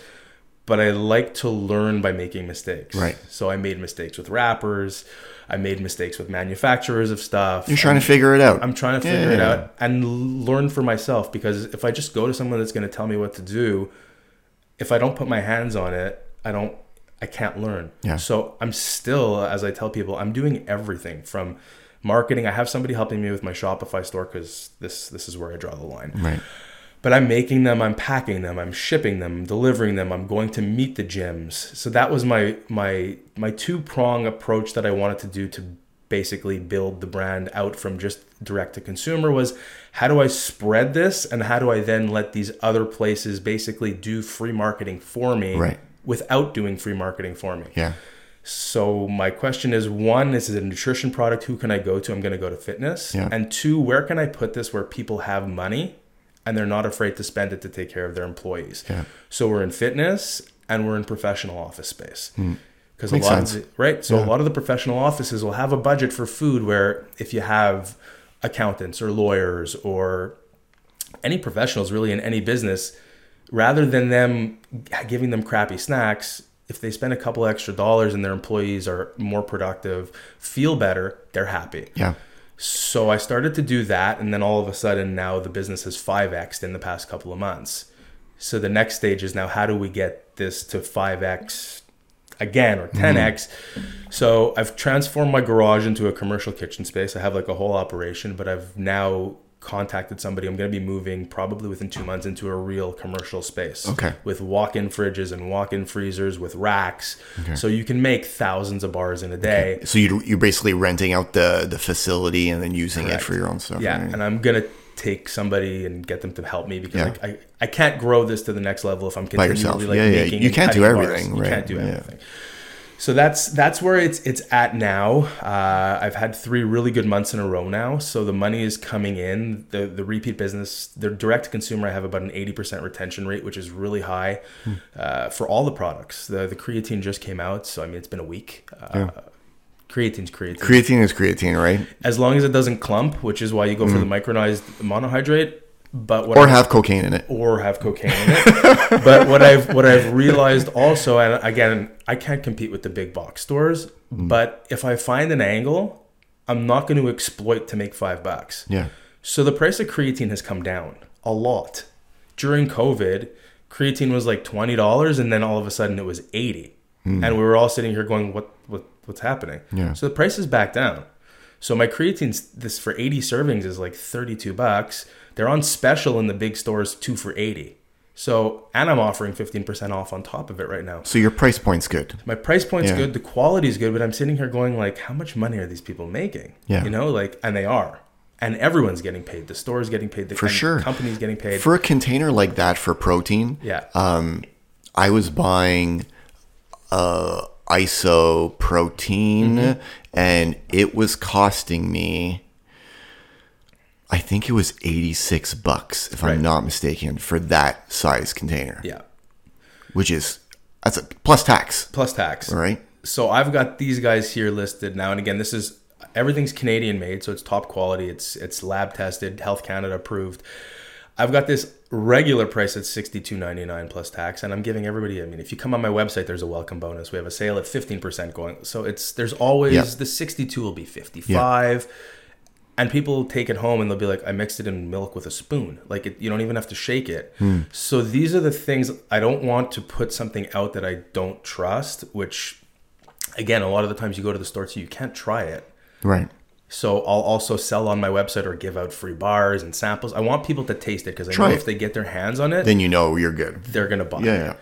but I like to learn by making mistakes. Right. So I made mistakes with wrappers. I made mistakes with manufacturers of stuff. You're trying to figure it out. I'm trying to figure it Yeah. out and learn for myself because if I just go to someone that's going to tell me what to do, if I don't put my hands on it, I don't I can't learn. Yeah. So I'm still as I tell people, I'm doing everything from marketing. I have somebody helping me with my Shopify store cuz this this is where I draw the line Right. But I'm making them, I'm packing them, I'm shipping them, delivering them. I'm going to meet the gyms. So that was my my my two prong approach that I wanted to do to basically build the brand out from just direct to consumer was how do I spread this and how do I then let these other places basically do free marketing for me Right. without doing free marketing for me. Yeah. So my question is one, this is a nutrition product. Who can I go to? I'm going to go to fitness. Yeah. And two, where can I put this where people have money and they're not afraid to spend it to take care of their employees? Yeah. So we're in fitness and we're in professional office space. Because a Hmm. Makes lot sense. of the, right, so a lot of the professional offices will have a budget for food where if you have accountants or lawyers or any professionals really in any business, rather than them giving them crappy snacks, if they spend a couple extra dollars and their employees are more productive, feel better, they're happy. Yeah. So I started to do that, and then all of a sudden now the business has five x in the past couple of months. So the next stage is now how do we get this to five x again or mm-hmm. ten x? So I've transformed my garage into a commercial kitchen space. I have like a whole operation, but I've now contacted somebody. I'm going to be moving probably within two months into a real commercial space. Okay. With walk-in fridges and walk-in freezers with racks, so you can make thousands of bars in a day. So you you're basically renting out the the facility and then using it for your own stuff. Yeah, right? and I'm gonna take somebody and get them to help me because Yeah. like, I, I can't grow this to the next level if I'm continually yourself. like Yeah, yeah. You can't do cutting bars. everything, You right? can't do Yeah. So that's that's where it's it's at now. Uh, I've had three really good months in a row now, so the money is coming in. the The repeat business, the direct to consumer, I have about an eighty percent retention rate, which is really high Hmm. uh, for all the products. The the creatine just came out, so I mean it's been a week. Uh, Creatine's creatine creatine is creatine, right? as long as it doesn't clump, which is why you go for the micronized monohydrate. But what Mm. Or I- have cocaine in it. or have cocaine in it. <laughs> but what I've what I've realized also, and again, I can't compete with the big box stores. Mm. But if I find an angle, I'm not going to exploit to make five bucks. Yeah. So the price of creatine has come down a lot. During COVID, creatine was like twenty dollars, and then all of a sudden it was eighty, and we were all sitting here going, "What? What? What's happening?" Yeah. So the price is back down. So my creatine's this for eighty servings is like thirty two bucks. They're on special in the big stores, two for eighty. So and I'm offering fifteen percent off on top of it right now. So your price point's good. My price point's Yeah. good, the quality's good, but I'm sitting here going like, how much money are these people making? Yeah. You know, like, and they are, and everyone's getting paid. The store's getting paid. The For sure. company's getting paid. For a container like that for protein, yeah. um, I was buying uh, ISO protein, Mm-hmm. and it was costing me. I think it was eighty six bucks, if Right. I'm not mistaken, for that size container. yeah. which is that's a plus tax, Plus tax. right? So I've got these guys here listed now, and again, this is everything's Canadian made, so it's top quality. It's it's lab tested, Health Canada approved. I've got this regular price at sixty two ninety nine plus tax, and I'm giving everybody. I mean, if you come on my website, there's a welcome bonus. We have a sale at fifteen percent going. So it's there's always Yeah. the sixty two will be fifty five. And people take it home and they'll be like, I mixed it in milk with a spoon. Like, it, you don't even have to shake it. Hmm. So, these are the things I don't want to put something out that I don't trust, which, again, a lot of the times you go to the store, so you can't try it. Right. So, I'll also sell on my website or give out free bars and samples. I want people to taste it because I Try know it. if they get their hands on it, Then you know you're good. they're going to buy Yeah, it. yeah.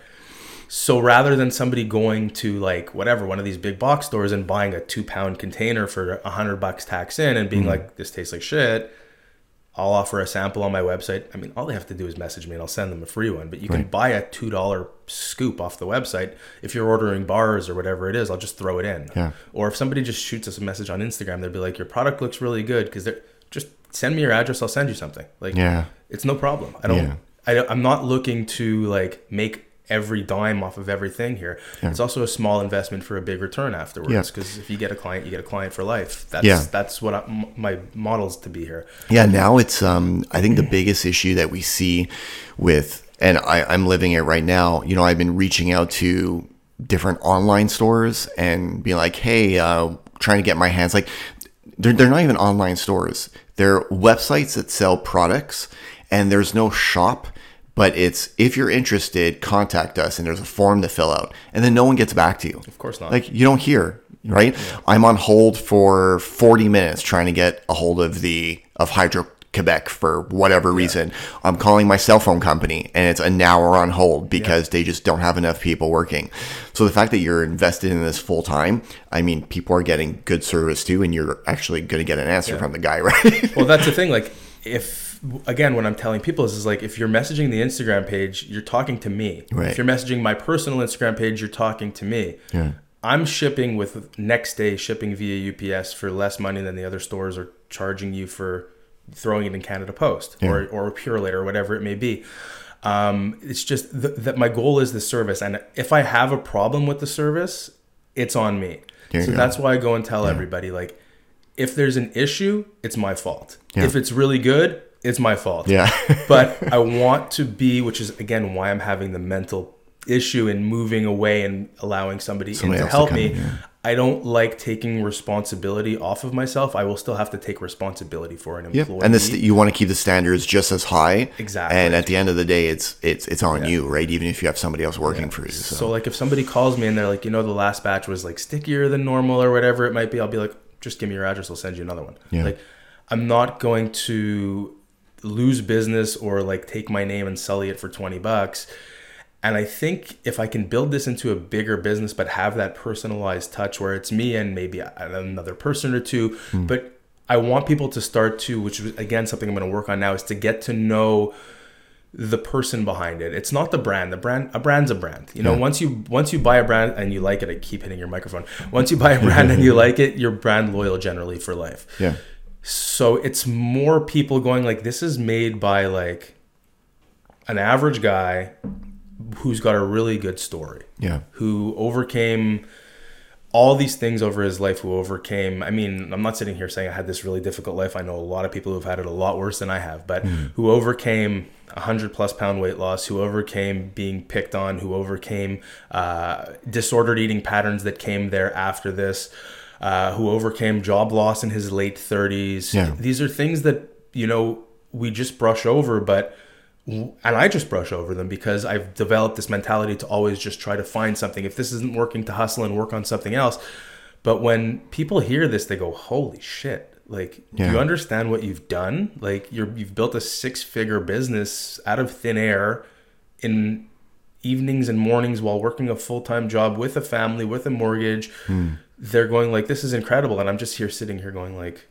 So rather than somebody going to like whatever one of these big box stores and buying a two pound container for a hundred bucks tax in and being Mm-hmm. like this tastes like shit, I'll offer a sample on my website. I mean, all they have to do is message me and I'll send them a free one. But you can buy a two dollar scoop off the website. If you're ordering bars or whatever it is, I'll just throw it in. Yeah. Or if somebody just shoots us a message on Instagram, they'll be like, "Your product looks really good," because they're just send me your address. I'll send you something. Like, Yeah. it's no problem. I don't. Yeah. I I'm not looking to like make every dime off of everything here. It's also a small investment for a big return afterwards. Yeah. Because if you get a client, you get a client for life. That's Yeah. that's what I, m- my model's to be here. Yeah, now it's um I think the biggest issue that we see with and I, I'm living it right now, you know, I've been reaching out to different online stores and being like, hey, uh, trying to get my hands like they're they're not even online stores. They're websites that sell products and there's no shop, but it's if you're interested, contact us and there's a form to fill out. And then no one gets back to you. Of course not. Like you don't hear, right? I'm on hold for 40 minutes trying to get a hold of the of Hydro Quebec for whatever reason. I'm calling my cell phone company and it's an hour on hold because they just don't have enough people working. So the fact that you're invested in this full time, I mean, people are getting good service too, and you're actually going to get an answer from the guy, <laughs> right? well, that's the thing. Like, if again, what I'm telling people is, is like, if you're messaging the Instagram page, you're talking to me. Right. If you're messaging my personal Instagram page, you're talking to me. Yeah. I'm shipping with next day shipping via UPS for less money than the other stores are charging you for throwing it in Canada Post or or Purolator or whatever it may be. Um, it's just th- that my goal is the service, and if I have a problem with the service, it's on me. There so that's why I go and tell everybody like, if there's an issue, it's my fault. Yeah. If it's really good, it's my fault. Yeah. <laughs> but I want to be, which is again why I'm having the mental issue in moving away and allowing somebody, Somebody to else to help me. in, yeah. I don't like taking responsibility off of myself. I will still have to take responsibility for an Yeah, employee. and this you want to keep the standards just as high. Exactly. And at the end of the day, it's it's it's on you, right? Even if you have somebody else working for you. So, So like if somebody calls me and they're like, you know, the last batch was like stickier than normal or whatever it might be, I'll be like, just give me your address, I'll send you another one. Yeah. Like I'm not going to lose business or like take my name and sully it for 20 bucks. And I think if I can build this into a bigger business, but have that personalized touch where it's me and maybe another person or two, hmm. but I want people to start to, which is again something I'm going to work on now, is to get to know the person behind it. It's not the brand. The brand a brand's a brand. You know, once you once you buy a brand and you like it, I keep hitting your microphone. Once you buy a brand and you <laughs> like it, you're brand loyal generally for life. yeah, So it's more people going like this is made by like an average guy who's got a really good story. Yeah, who overcame all these things over his life who overcame i mean i'm not sitting here saying i had this really difficult life. I know a lot of people who've had it a lot worse than i have but who overcame a 100 plus pound weight loss who overcame being picked on who overcame uh, disordered eating patterns that came there after this uh, who overcame job loss in his late 30s Yeah. these are things that you know we just brush over but and I just brush over them because I've developed this mentality to always just try to find something. If this isn't working, to hustle and work on something else. But when people hear this, they go, "Holy shit!" Like, do you understand what you've done? Like, you're you've built a six-figure business out of thin air in evenings and mornings while working a full-time job with a family with a mortgage. Hmm. They're going like, "This is incredible," and I'm just here sitting here going like.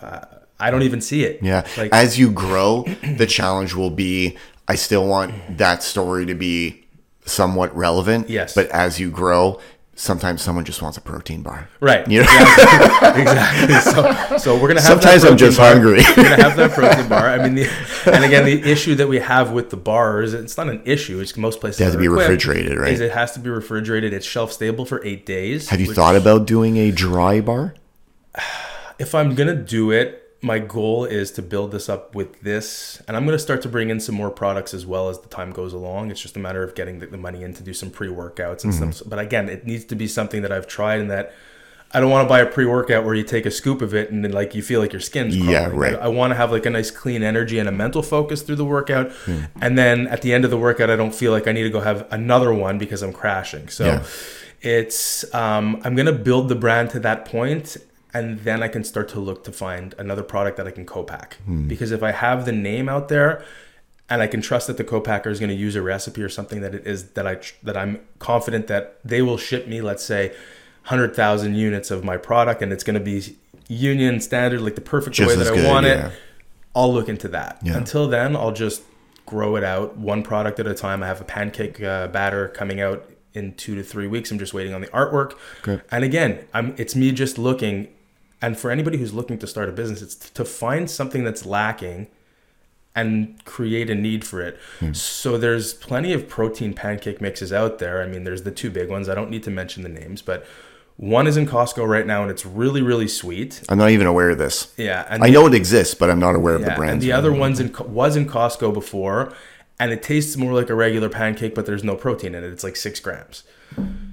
Uh, I don't even see it. yeah. Like, As you grow, the challenge will be. I still want that story to be somewhat relevant. Yes. But as you grow, sometimes someone just wants a protein bar. Right. You know? exactly. <laughs> So, so we're gonna have. Sometimes that I'm just bar. hungry. We're gonna have that protein bar. I mean, the, <laughs> and again, the issue that we have with the bars, it's not an issue. It's most places They have to be refrigerated, right? Is it has to be refrigerated. It's shelf stable for eight days. Have you which- thought about doing a dry bar? if I'm gonna do it, my goal is to build this up with this, and I'm gonna start to bring in some more products as well as the time goes along. It's just a matter of getting the, the money in to do some pre-workouts and Mm-hmm. stuff. But again, it needs to be something that I've tried and that. I don't want to buy a pre-workout where you take a scoop of it and then like you feel like your skin's Yeah, right. I, I want to have like a nice clean energy and a mental focus through the workout, Hmm. and then at the end of the workout, I don't feel like I need to go have another one because I'm crashing. So Yeah. it's um, I'm gonna build the brand to that point, and then I can start to look to find another product that I can co-pack. Because if I have the name out there, and I can trust that the co-packer is going to use a recipe or something that it is that I that I'm confident that they will ship me, let's say, hundred thousand units of my product, and it's going to be union standard, like the perfect Just way that I good, want yeah. it. I'll look into that. Yeah. Until then, I'll just grow it out one product at a time. I have a pancake uh, batter coming out in two to three weeks. I'm just waiting on the artwork. Okay. And again, I'm it's me just looking. And for anybody who's looking to start a business, it's to find something that's lacking and create a need for it. Hmm. So there's plenty of protein pancake mixes out there. I mean, there's the two big ones. I don't need to mention the names, but one is in Costco right now and it's really really sweet. I'm not even aware of this. Yeah, and I the- know it exists, but I'm not aware of the brand. and the other one's in was in Costco before, and it tastes more like a regular pancake, but there's no protein in it. It's like six grams.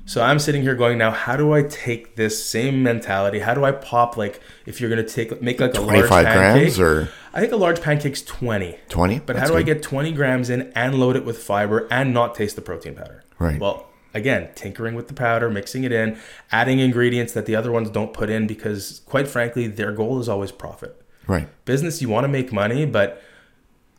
So I'm sitting here going, now how do I take this same mentality? How do I pop like if you're gonna take make like a large 25 pancake? grams or I think a large pancake's twenty. 20? But That's how do I get 20 grams in and load it with fiber and not taste the protein powder? Right. Well, again, tinkering with the powder, mixing it in, adding ingredients that the other ones don't put in because, quite frankly, their goal is always profit. Right. Business, you want to make money, but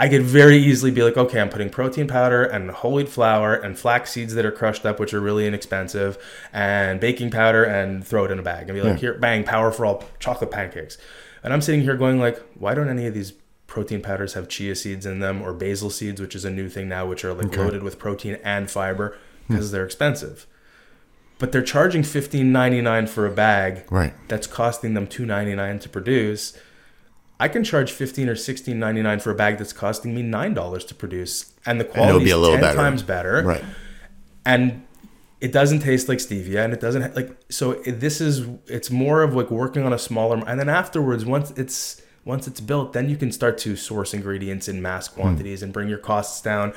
I could very easily be like, okay, I'm putting protein powder and whole wheat flour and flax seeds that are crushed up, which are really inexpensive, and baking powder, and throw it in a bag and be like, Yeah. here, bang, power for all chocolate pancakes. And I'm sitting here going like, why don't any of these protein powders have chia seeds in them or basil seeds, which is a new thing now, which are like loaded with protein and fiber hmm. because they're expensive. But they're charging fifteen ninety nine for a bag Right. that's costing them two ninety nine to produce. I can charge fifteen or sixteen ninety nine for a bag that's costing me nine dollars to produce, and the quality is ten better. times better. Right. And it doesn't taste like stevia, and it doesn't like so. It, this is it's more of like working on a smaller, and then afterwards, once it's once it's built, then you can start to source ingredients in mass Hmm. quantities and bring your costs down.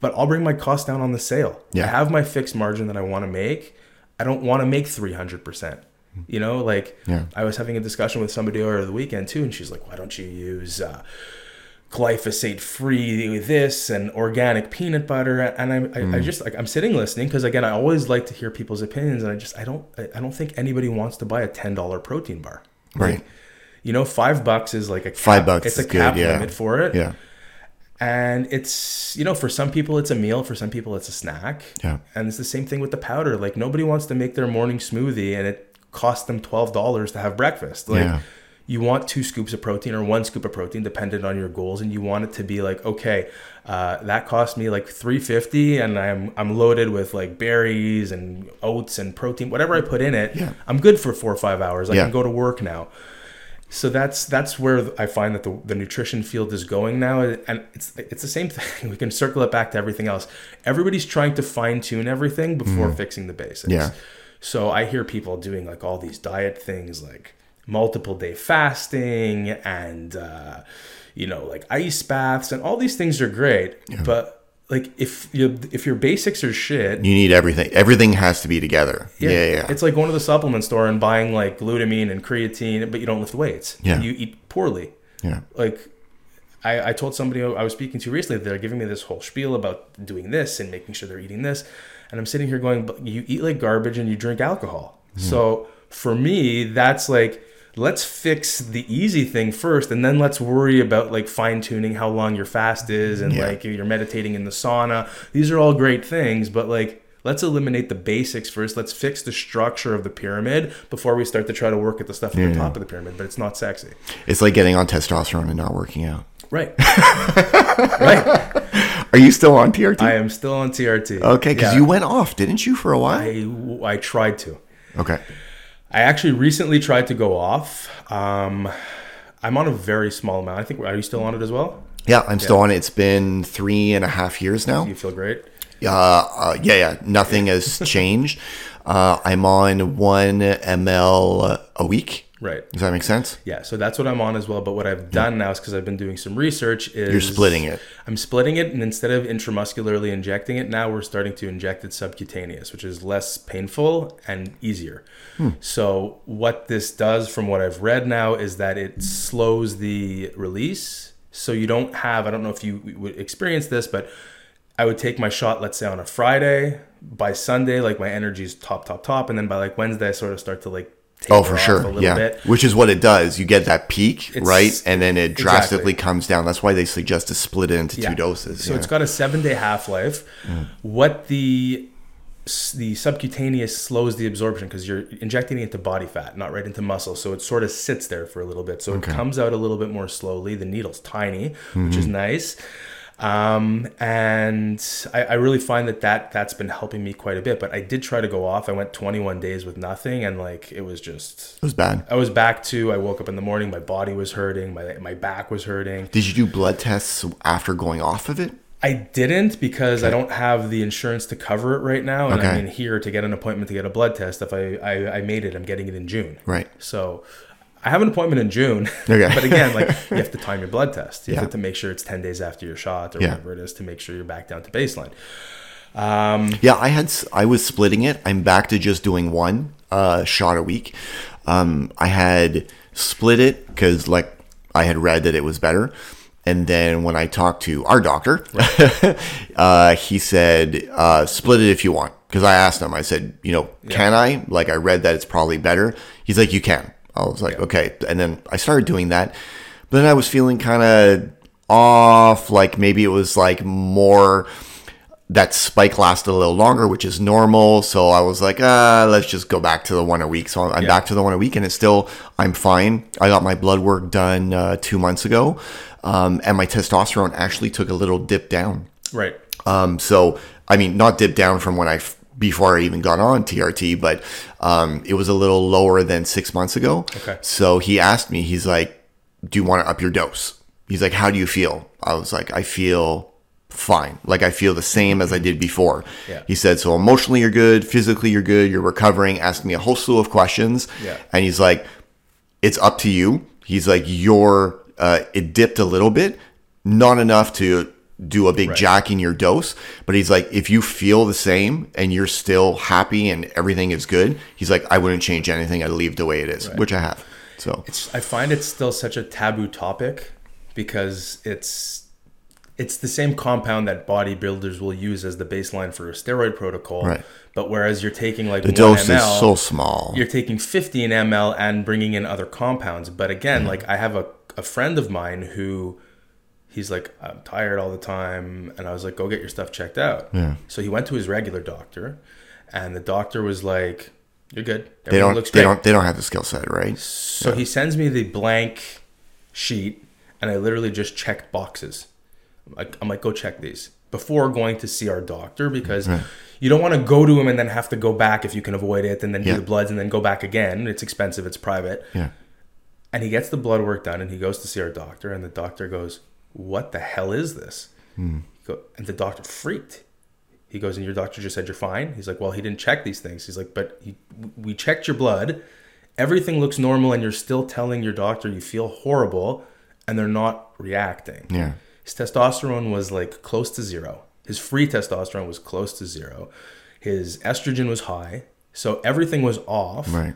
But I'll bring my cost down on the sale. Yeah. I have my fixed margin that I want to make. I don't want to make three hundred percent. You know, like Yeah. I was having a discussion with somebody over the weekend too, and she's like, "Why don't you use uh, glyphosate free this and organic peanut butter?" And I, I, Mm. I just like I'm sitting listening because again, I always like to hear people's opinions, and I just I don't I don't think anybody wants to buy a ten dollar protein bar. Right. You know, five bucks is like a cap, Five bucks It's a cap good, yeah. limit for it. Yeah. And it's, you know, for some people it's a meal, for some people it's a snack. Yeah. And it's the same thing with the powder. Like nobody wants to make their morning smoothie and it costs them $12 to have breakfast. Like Yeah. you want two scoops of protein or one scoop of protein dependent on your goals and you want it to be like, okay, uh, that cost me like 350 and I'm I'm loaded with like berries and oats and protein, whatever I put in it. Yeah. I'm good for 4 or 5 hours. I Yeah. can go to work now so that's that's where I find that the, the nutrition field is going now, and it's it's the same thing. <laughs> We can circle it back to everything else. Everybody's trying to fine tune everything before fixing the basics. Yeah. So I hear people doing like all these diet things, like multiple day fasting, and uh, you know, like ice baths, and all these things are great. But like if you if your basics are shit, You need everything. Everything has to be together. Yeah. Yeah. it's like going to the supplement store and buying like glutamine and creatine, but you don't lift weights. Yeah. You eat poorly. yeah. Like I, I told somebody I was speaking to recently, they're giving me this whole spiel about doing this and making sure they're eating this. And I'm sitting here going, but you eat like garbage and you drink alcohol. So for me, that's like, let's fix the easy thing first and then let's worry about like fine tuning how long your fast is and Yeah. like you're meditating in the sauna. These are all great things, but like, Let's eliminate the basics first. Let's fix the structure of the pyramid before we start to try to work at the stuff at the Yeah. top of the pyramid. But it's not sexy. It's like getting on testosterone and not working out. Right. <laughs> right. Are you still on TRT? I am still on TRT. okay, because Yeah. you went off, didn't you, for a while? I, I tried to. okay. I actually recently tried to go off. Um, I'm on a very small amount. I think. Are you still on it as well? Yeah, I'm still on it. It's been three and a half years now. You feel great. Uh, uh, yeah, yeah. Nothing has <laughs> changed. Uh, I'm on one ml a week. Right. Does that make sense? Yeah. So that's what I'm on as well. But what I've done now is because I've been doing some research. Is You're splitting it. I'm splitting it, and instead of intramuscularly injecting it, now we're starting to inject it subcutaneous, which is less painful and easier. Hmm. So what this does, from what I've read now, is that it slows the release. So you don't have. I don't know if you would experience this, but I would take my shot, let's say on a Friday. By Sunday, like my energy's top, top, top, and then by like Wednesday, I sort of start to like. Oh, for sure. Yeah. bit. Which is what it does. You get that peak, It's- right? And then it drastically Exactly. comes down. That's why they suggest to split it into two doses. So yeah. it's got a seven day half life. What the the subcutaneous slows the absorption because you're injecting it into body fat, not right into muscle. So it sort of sits there for a little bit. So it comes out a little bit more slowly. The needle's tiny, which Mm-hmm. is nice. Um, and I, I really find that, that that's been helping me quite a bit. But I did try to go off. I went 21 days with nothing, and like it was just it was bad. I was back to. I woke up in the morning. My body was hurting. My my back was hurting. Did you do blood tests after going off of it? I didn't because I don't have the insurance to cover it right now, and Okay. I'm in here to get an appointment to get a blood test. If I, I, I made it, I'm getting it in June. Right. So I have an appointment in June. Okay. <laughs> but again, like you have to time your blood test. You Yeah. have to make sure it's 10 days after your shot or Yeah. whatever it is to make sure you're back down to baseline. Um, Yeah, I had I was splitting it. I'm back to just doing one uh, shot a week. Um, I had split it because like I had read that it was better, and then when I talked to our doctor, <laughs> uh, he said uh, split it if you want. Because I asked him, I said, you know, can I? Like I read that it's probably better. He's like, you can. I was like, okay. And then I started doing that. But then I was feeling kind of off. Like maybe it was like more that spike lasted a little longer, which is normal. So I was like, ah, let's just go back to the one a week. So I'm Yeah. back to the one a week, and it's still I'm fine. I got my blood work done uh, two months ago, um, and my testosterone actually took a little dip down. Right. Um, so I mean, not dip down from when I f- before I even got on TRT, but um, it was a little lower than six months ago. Okay. So he asked me, he's like, "Do you want to up your dose?" He's like, "How do you feel?" I was like, "I feel fine. Like I feel the same as I did before." Yeah. He said, "So emotionally you're good, physically you're good, you're recovering." Asked me a whole slew of questions. Yeah. And he's like, it's up to you. He's like, you're, uh, it dipped a little bit, not enough to do a big Right. jack in your dose. But he's like, if you feel the same and you're still happy and everything is good, he's like, I wouldn't change anything. I'd leave the way it is, which I have. So, It's, I find it's still such a taboo topic because it's it's the same compound that bodybuilders will use as the baseline for a steroid protocol. Right. But whereas you're taking like the dose ml, is so small. you're taking 15 ml and bringing in other compounds. But again, mm. like I have a, a friend of mine who he's like, I'm tired all the time. And I was like, go get your stuff checked out. Yeah. So he went to his regular doctor and the doctor was like, you're good. They don't, looks they great. don't, they don't have the skill set, right? So he sends me the blank sheet, and I literally just checked boxes. I'm like, I'm like, go check these before going to see our doctor because you don't want to go to him and then have to go back if you can avoid it, and then Yeah. do the bloods and then go back again. It's expensive. It's private. Yeah. And he gets the blood work done, and he goes to see our doctor, and the doctor goes, "What the hell is this?" Hmm. Go- And the doctor freaked. He goes, and your doctor just said you're fine. He's like, well, he didn't check these things. He's like, but he, we checked your blood. Everything looks normal, and you're still telling your doctor you feel horrible, and they're not reacting. Yeah. His testosterone was like close to zero. His free testosterone was close to zero. His estrogen was high. So everything was off. Right.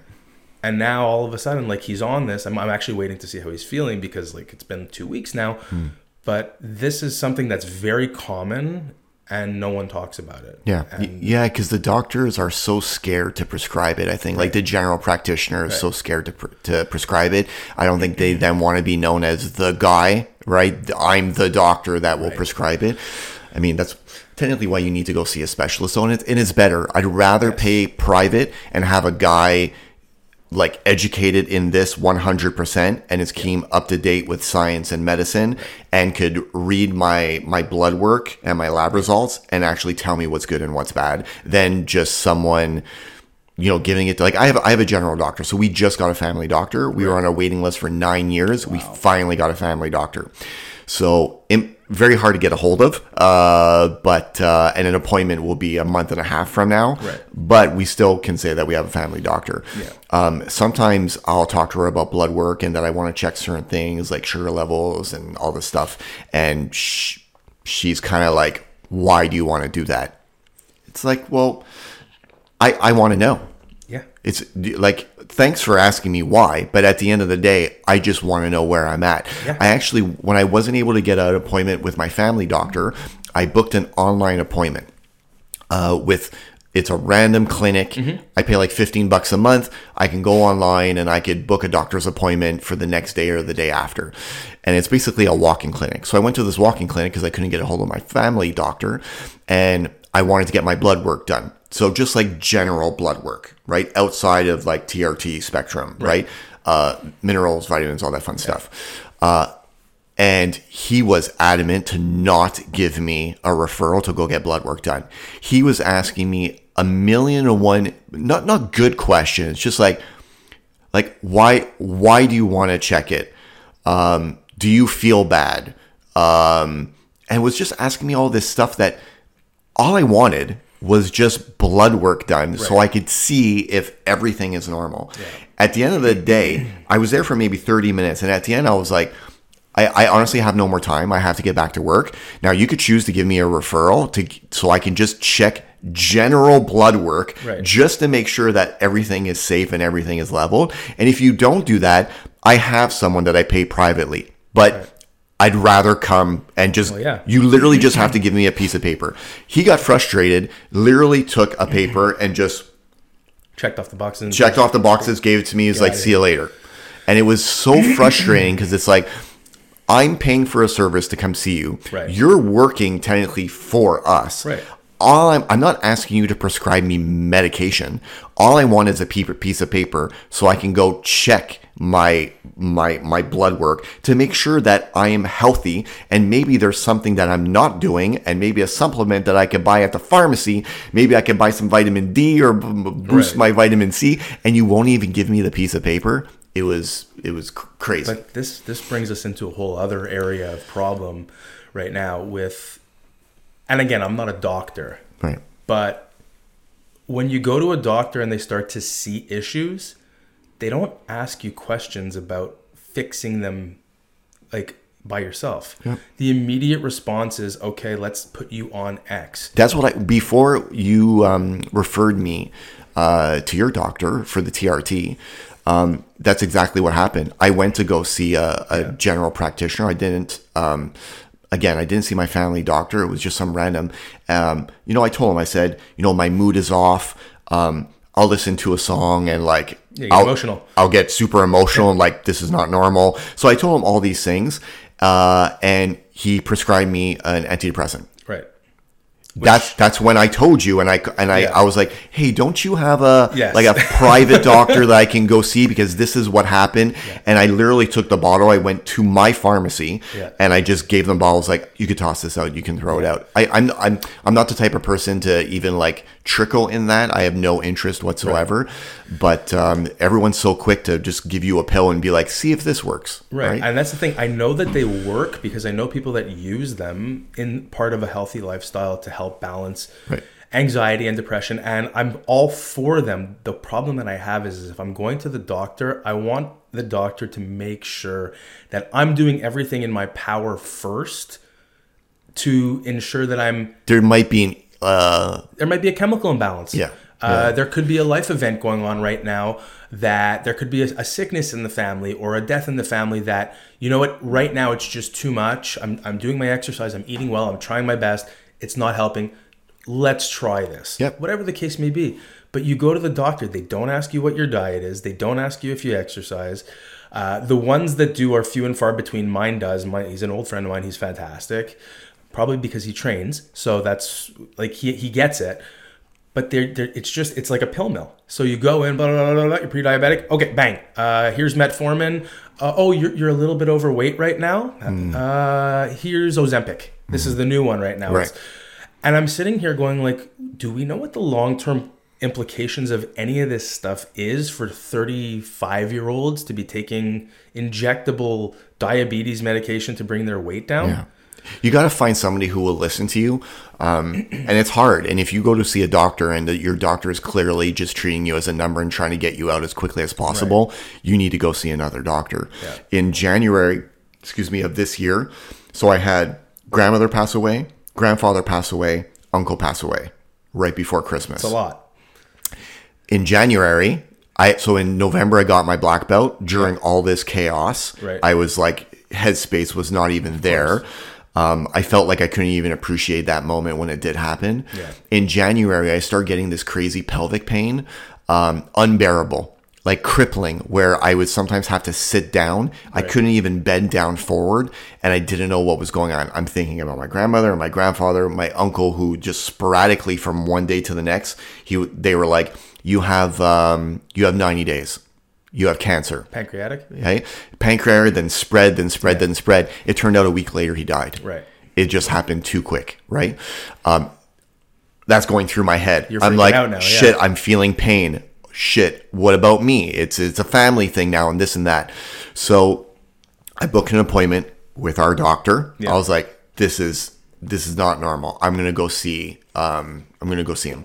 And now all of a sudden, like he's on this. I'm, I'm actually waiting to see how he's feeling because like it's been two weeks now. Hmm. But this is something that's very common and no one talks about it. Yeah, And yeah, because the doctors are so scared to prescribe it. I think, like the general practitioner is so scared to pr- to prescribe it. I don't think they mm-hmm. then want to be known as the guy, right? I'm the doctor that will prescribe it. I mean, that's technically why you need to go see a specialist. on it, and it's better. I'd rather pay private and have a guy like educated in this 100% and is keen up to date with science and medicine and could read my my blood work and my lab results and actually tell me what's good and what's bad than just someone you know giving it to like I have I have a general doctor. So we just got a family doctor. We were on a waiting list for 9 years. We finally got a family doctor. So very hard to get a hold of uh, but uh, and an appointment will be a month and a half from now Right. but we still can say that we have a family doctor. Yeah. Um, sometimes I'll talk to her about blood work and that I want to check certain things like sugar levels and all this stuff. And sh- she's kind of like, why do you want to do that? It's like, well, I, I want to know. It's like, thanks for asking me why, but at the end of the day, I just want to know where I'm at. Yeah. I actually, when I wasn't able to get an appointment with my family doctor, I booked an online appointment uh, with it's a random clinic. I pay like 15 bucks a month. I can go online and I could book a doctor's appointment for the next day or the day after. And it's basically a walk-in clinic. So I went to this walk-in clinic because I couldn't get a hold of my family doctor and I wanted to get my blood work done. So just like general blood work, right? Outside of like TRT spectrum, right? Uh, minerals, vitamins, all that fun stuff. Uh, and he was adamant to not give me a referral to go get blood work done. He was asking me a million and one not not good questions, just like like why why do you want to check it? Um, do you feel bad? Um, and was just asking me all this stuff that all I wanted was just blood work done so I could see if everything is normal. At the end of the day, I was there for maybe 30 minutes. And at the end, I was like, I, I honestly have no more time. I have to get back to work. Now, you could choose to give me a referral to so I can just check general blood work Right. just to make sure that everything is safe and everything is leveled. And if you don't do that, I have someone that I pay privately. But I'd rather come and just Well, yeah. you literally just have to give me a piece of paper. He got frustrated, literally took a paper and just Checked off the boxes. and- checked off the boxes, gave it to me. He's like, see you later. and it was so <laughs> frustrating because it's like I'm paying for a service to come see you. Right. You're working technically for us. Right. All I'm, I'm not asking you to prescribe me medication. All I want is a piece of paper so I can go check my my my blood work to make sure that I am healthy and maybe there's something that I'm not doing and maybe a supplement that I could buy at the pharmacy. Maybe I could buy some vitamin D or boost Right. my vitamin C and you won't even give me the piece of paper. It was it was crazy. But this this brings us into a whole other area of problem right now with and again, I'm not a doctor, right. but when you go to a doctor and they start to see issues, they don't ask you questions about fixing them like by yourself. The immediate response is, okay, let's put you on X. That's what I before you um, referred me uh, to your doctor for the TRT. Um, that's exactly what happened. I went to go see a, a general practitioner. I didn't. Um, again, I didn't see my family doctor. It was just some random. Um, you know, I told him. I said, you know, my mood is off. Um, I'll listen to a song and like Yeah, I'll, emotional. I'll get super emotional and like this is not normal. So I told him all these things, uh, and he prescribed me an antidepressant. That's that's when I told you, and I and I, Yeah. I was like, hey, don't you have a Yes. like a private <laughs> doctor that I can go see because this is what happened. And I literally took the bottle. I went to my pharmacy Yeah. and I just gave them bottles like you could toss this out, you can throw it out. I, I'm I'm I'm not the type of person to even like trickle in that. I have no interest whatsoever. But um, everyone's so quick to just give you a pill and be like, see if this works. Right. And that's the thing. I know that they work because I know people that use them in part of a healthy lifestyle to help balance Right. anxiety and depression. And I'm all for them. The problem that I have is, is if I'm going to the doctor, I want the doctor to make sure that I'm doing everything in my power first to ensure that I'm There might be an uh, there might be a chemical imbalance. Yeah. Uh, There could be a life event going on right now that there could be a, a sickness in the family or a death in the family that, you know what, right now it's just too much. I'm, I'm doing my exercise, I'm eating well, I'm trying my best, it's not helping. Let's try this. Yep. Whatever the case may be. But you go to the doctor, they don't ask you what your diet is, they don't ask you if you exercise. Uh, the ones that do are few and far between. Mine does. My, he's an old friend of mine. He's fantastic, probably because he trains. So that's like he, he gets it but they're, they're, it's just it's like a pill mill. So you go in, blah, blah, blah, blah, you're pre-diabetic. Okay, bang. Uh, here's metformin. Uh, oh, you're, you're a little bit overweight right now. Uh, here's Ozempic. This is the new one right now. Right. It's- And I'm sitting here going like, do we know what the long-term implications of any of this stuff is for 35 year olds to be taking injectable diabetes medication to bring their weight down? Yeah. You got to find somebody who will listen to you. Um, and it's hard. And if you go to see a doctor and that your doctor is clearly just treating you as a number and trying to get you out as quickly as possible, you need to go see another doctor. In January, excuse me, of this year, so I had grandmother pass away, grandfather pass away, uncle pass away right before Christmas It's a lot. in January, I so in November I got my black belt. During all this chaos, Right. I was like headspace was not even there. Um, I felt like I couldn't even appreciate that moment when it did happen. Yeah. In January, I started getting this crazy pelvic pain, um, unbearable, like crippling, where I would sometimes have to sit down. I couldn't even bend down forward, and I didn't know what was going on. I'm thinking about my grandmother and my grandfather, my uncle, who just sporadically from one day to the next, he they were like, "You have um, you have 90 days." You have cancer. Pancreatic? Okay. Pancreatic, then spread, then spread, then spread. It turned out a week later he died. Right. It just happened too quick, right? Um, that's going through my head. You're I'm like, now, yeah. shit, I'm feeling pain. Shit, what about me? It's it's a family thing now and this and that. So I booked an appointment with our doctor. Yeah. I was like, this is this is not normal. I'm gonna go see um I'm gonna go see him.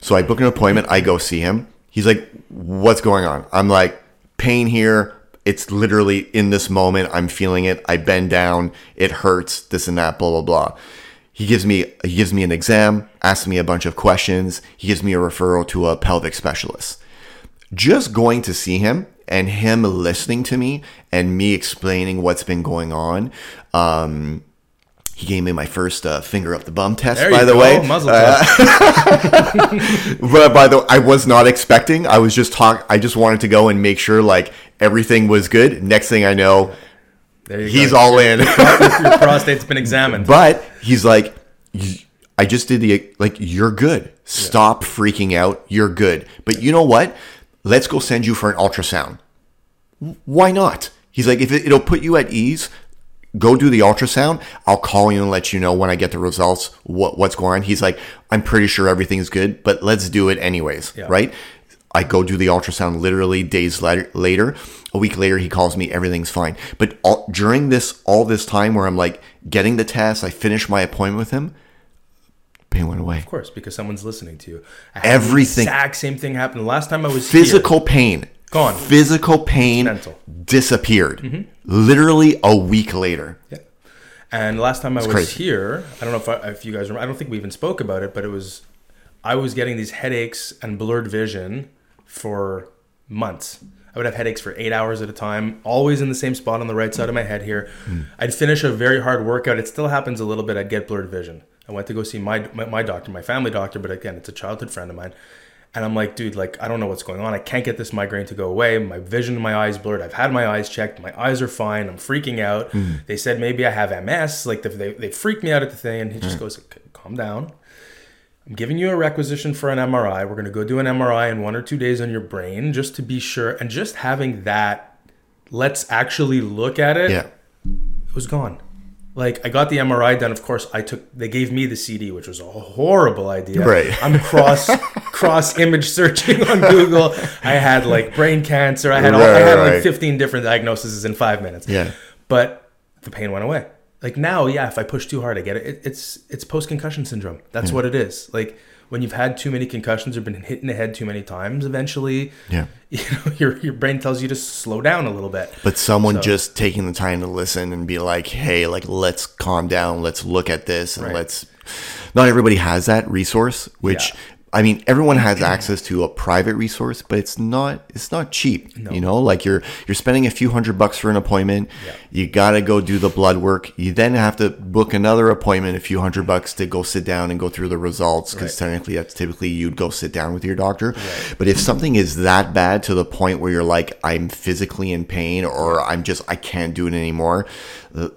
So I book an appointment, I go see him. He's like, What's going on? I'm like, pain here. It's literally in this moment. I'm feeling it. I bend down, it hurts, this and that, blah blah blah. He gives me he gives me an exam, asks me a bunch of questions. He gives me a referral to a pelvic specialist just going to see him and him listening to me and me explaining what's been going on. Um, he gave me my first uh, finger up the bum test, There by the go. way. Muzzle Uh, test. <laughs> but by the I was not expecting. I was just talk. I just wanted to go and make sure like everything was good. Next thing I know, There you he's go. all in. Your <laughs> prostate's been examined. but he's like, I just did the like. You're good. Stop freaking out. You're good. But you know what? Let's go send you for an ultrasound. Why not? He's like, if it, it'll put you at ease, go do the ultrasound. I'll call you and let you know when I get the results what what's going on. He's like, I'm pretty sure everything's good, but let's do it anyways, Yeah. right? I go do the ultrasound literally days later. Later, a week later, he calls me. Everything's fine. But all, during this all this time where I'm like getting the test, I finish my appointment with him. Pain went away. Of course, because someone's listening to you. Everything- The exact same thing happened. The last time I was here- Physical pain. Gone. Physical pain Mental. disappeared. Mm-hmm. Literally a week later. Yeah. And last time I was crazy. here, I don't know if, I, if you guys remember, I don't think we even spoke about it, but it was, I was getting these headaches and blurred vision for months. I would have headaches for eight hours at a time, always in the same spot on the right side of my head here. Hmm. I'd finish a very hard workout. It still happens a little bit. I'd get blurred vision. I went to go see my, my, my doctor, my family doctor, but again, it's a childhood friend of mine. And I'm like, dude, like, I don't know what's going on. I can't get this migraine to go away. My vision in my eyes blurred. I've had my eyes checked. My eyes are fine. I'm freaking out. Hmm. They said maybe I have MS. Like, they, they freaked me out at the thing. And he just hmm. goes, calm down. I'm giving you a requisition for an MRI. We're going to go do an MRI in one or two days on your brain just to be sure. And just having that, let's actually look at it Yeah. it was gone. Like I got the MRI done. Of course, I took. They gave me the CD, which was a horrible idea. Right. I'm cross <laughs> cross image searching on Google. I had like brain cancer. I had all, I had right. like 15 different diagnoses in five minutes. Yeah. But the pain went away. Like now, yeah, if I push too hard, I get it. it it's it's post concussion syndrome. That's what it is. Like when you've had too many concussions or been hit in the head too many times, eventually, Yeah. <laughs> you know, your your brain tells you to slow down a little bit. But someone So- just taking the time to listen and be like, hey, like, let's calm down. Let's look at this and Right. let's. Not everybody has that resource, which. Yeah. I mean, everyone has access to a private resource, but it's not it's not cheap. You know, like you're you're spending a few hundred bucks for an appointment. Yeah. You got to go do the blood work. You then have to book another appointment, a few hundred bucks to go sit down and go through the results because Right. technically that's typically you'd go sit down with your doctor. But if something is that bad to the point where you're like I'm physically in pain or I'm just I can't do it anymore,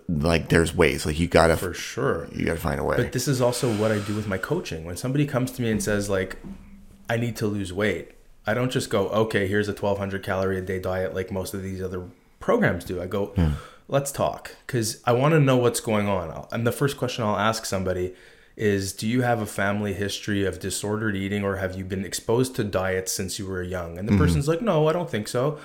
like there's ways. Like you got to For sure. you got to find a way. But this is also what I do with my coaching. When somebody comes to me and says like, "I need to lose weight," I don't just go, "Okay, here's a 1,200 calorie a day diet," like most of these other programs do. I go, "Let's talk," because I want to know what's going on. And the first question I'll ask somebody is, "Do you have a family history of disordered eating, or have you been exposed to diets since you were young?" And the mm-hmm. person's like, "No, I don't think so."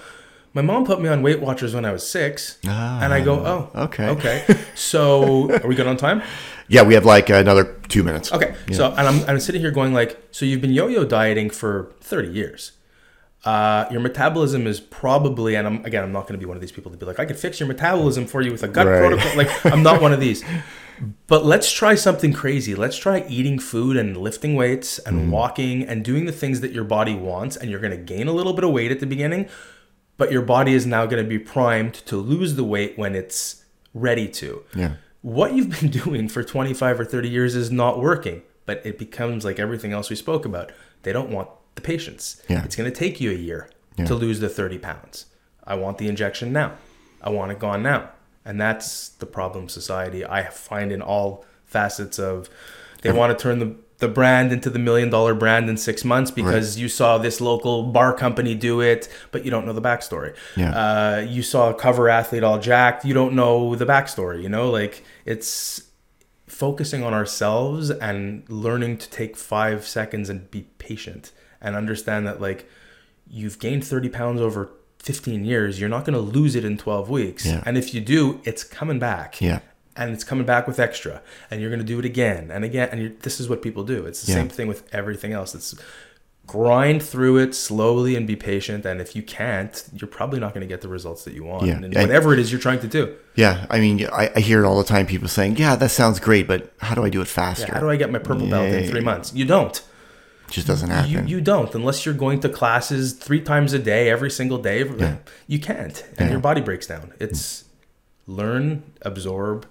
My mom put me on Weight Watchers when I was six, and I go, "Oh, okay. okay." <laughs> So, are we good on time? yeah, we have like another two minutes. Okay, so and I'm, I'm sitting here going like, so you've been yo-yo dieting for 30 years. Uh, your metabolism is probably, and I'm again, I'm not going to be one of these people to be like, I could fix your metabolism for you with a gut Right. protocol. Like, I'm not one of these. <laughs> But let's try something crazy. Let's try eating food and lifting weights and walking and doing the things that your body wants. And you're going to gain a little bit of weight at the beginning, but your body is now going to be primed to lose the weight when it's ready to. Yeah. what you've been <laughs> doing for 25 or 30 years is not working but it becomes like everything else we spoke about. They don't want the patience. Yeah. it's going to take you a year Yeah. to lose the 30 pounds. I want the injection now. I want it gone now. And that's the problem society. I find in all facets of they want to turn the the brand into the million dollar brand in six months because you saw this local bar company do it, but you don't know the backstory. Yeah. Uh, you saw a cover athlete all jacked, you don't know the backstory. You know, like it's focusing on ourselves and learning to take five seconds and be patient and understand that like you've gained 30 pounds over 15 years you're not going to lose it in 12 weeks Yeah. and if you do it's coming back Yeah. And it's coming back with extra and you're going to do it again and again and this is what people do it's the Yeah. same thing with everything else it's grind through it slowly and be patient and if you can't you're probably not going to get the results that you want Yeah. and whatever it is you're trying to do Yeah, I mean, I, I hear it all the time. People saying, "Yeah, that sounds great, but how do I do it faster?" Yeah, how do i get my purple belt in three months you don't It just doesn't happen. You, you don't unless you're going to classes three times a day, every single day. Yeah. You can't, and your body breaks down. It's hmm. learn, absorb,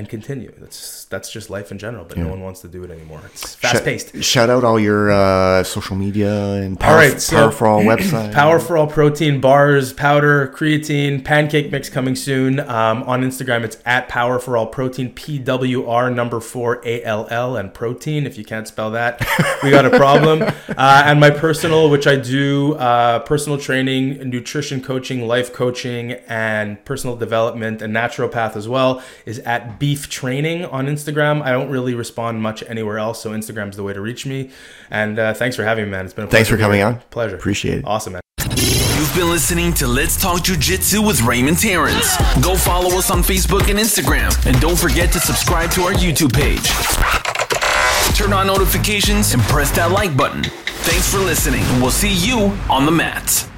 and continue. That's that's just life in general, but no one wants to do it anymore. It's fast paced. Shout, shout out all your uh, social media and Power, All right, so- Power for All <clears throat> website. Power for All protein bars, powder, creatine, pancake mix coming soon. Um, on Instagram, it's at Power for All Protein, PWR number four A L L and protein. If you can't spell that, we got a problem. <laughs> uh, and my personal, which I do uh, personal training, nutrition coaching, life coaching, and personal development and naturopath as well, is at Beef Training on Instagram. I don't really respond much anywhere else, so Instagram's the way to reach me. And uh, thanks for having me, man. It's been a Thanks for pleasure being coming on. Pleasure. Appreciate it. Awesome, man. You've been listening to Let's Talk Jiu Jitsu with Raymond Terrence. Go follow us on Facebook and Instagram. And don't forget to subscribe to our YouTube page. Turn on notifications and press that like button. Thanks for listening, and we'll see you on the mats.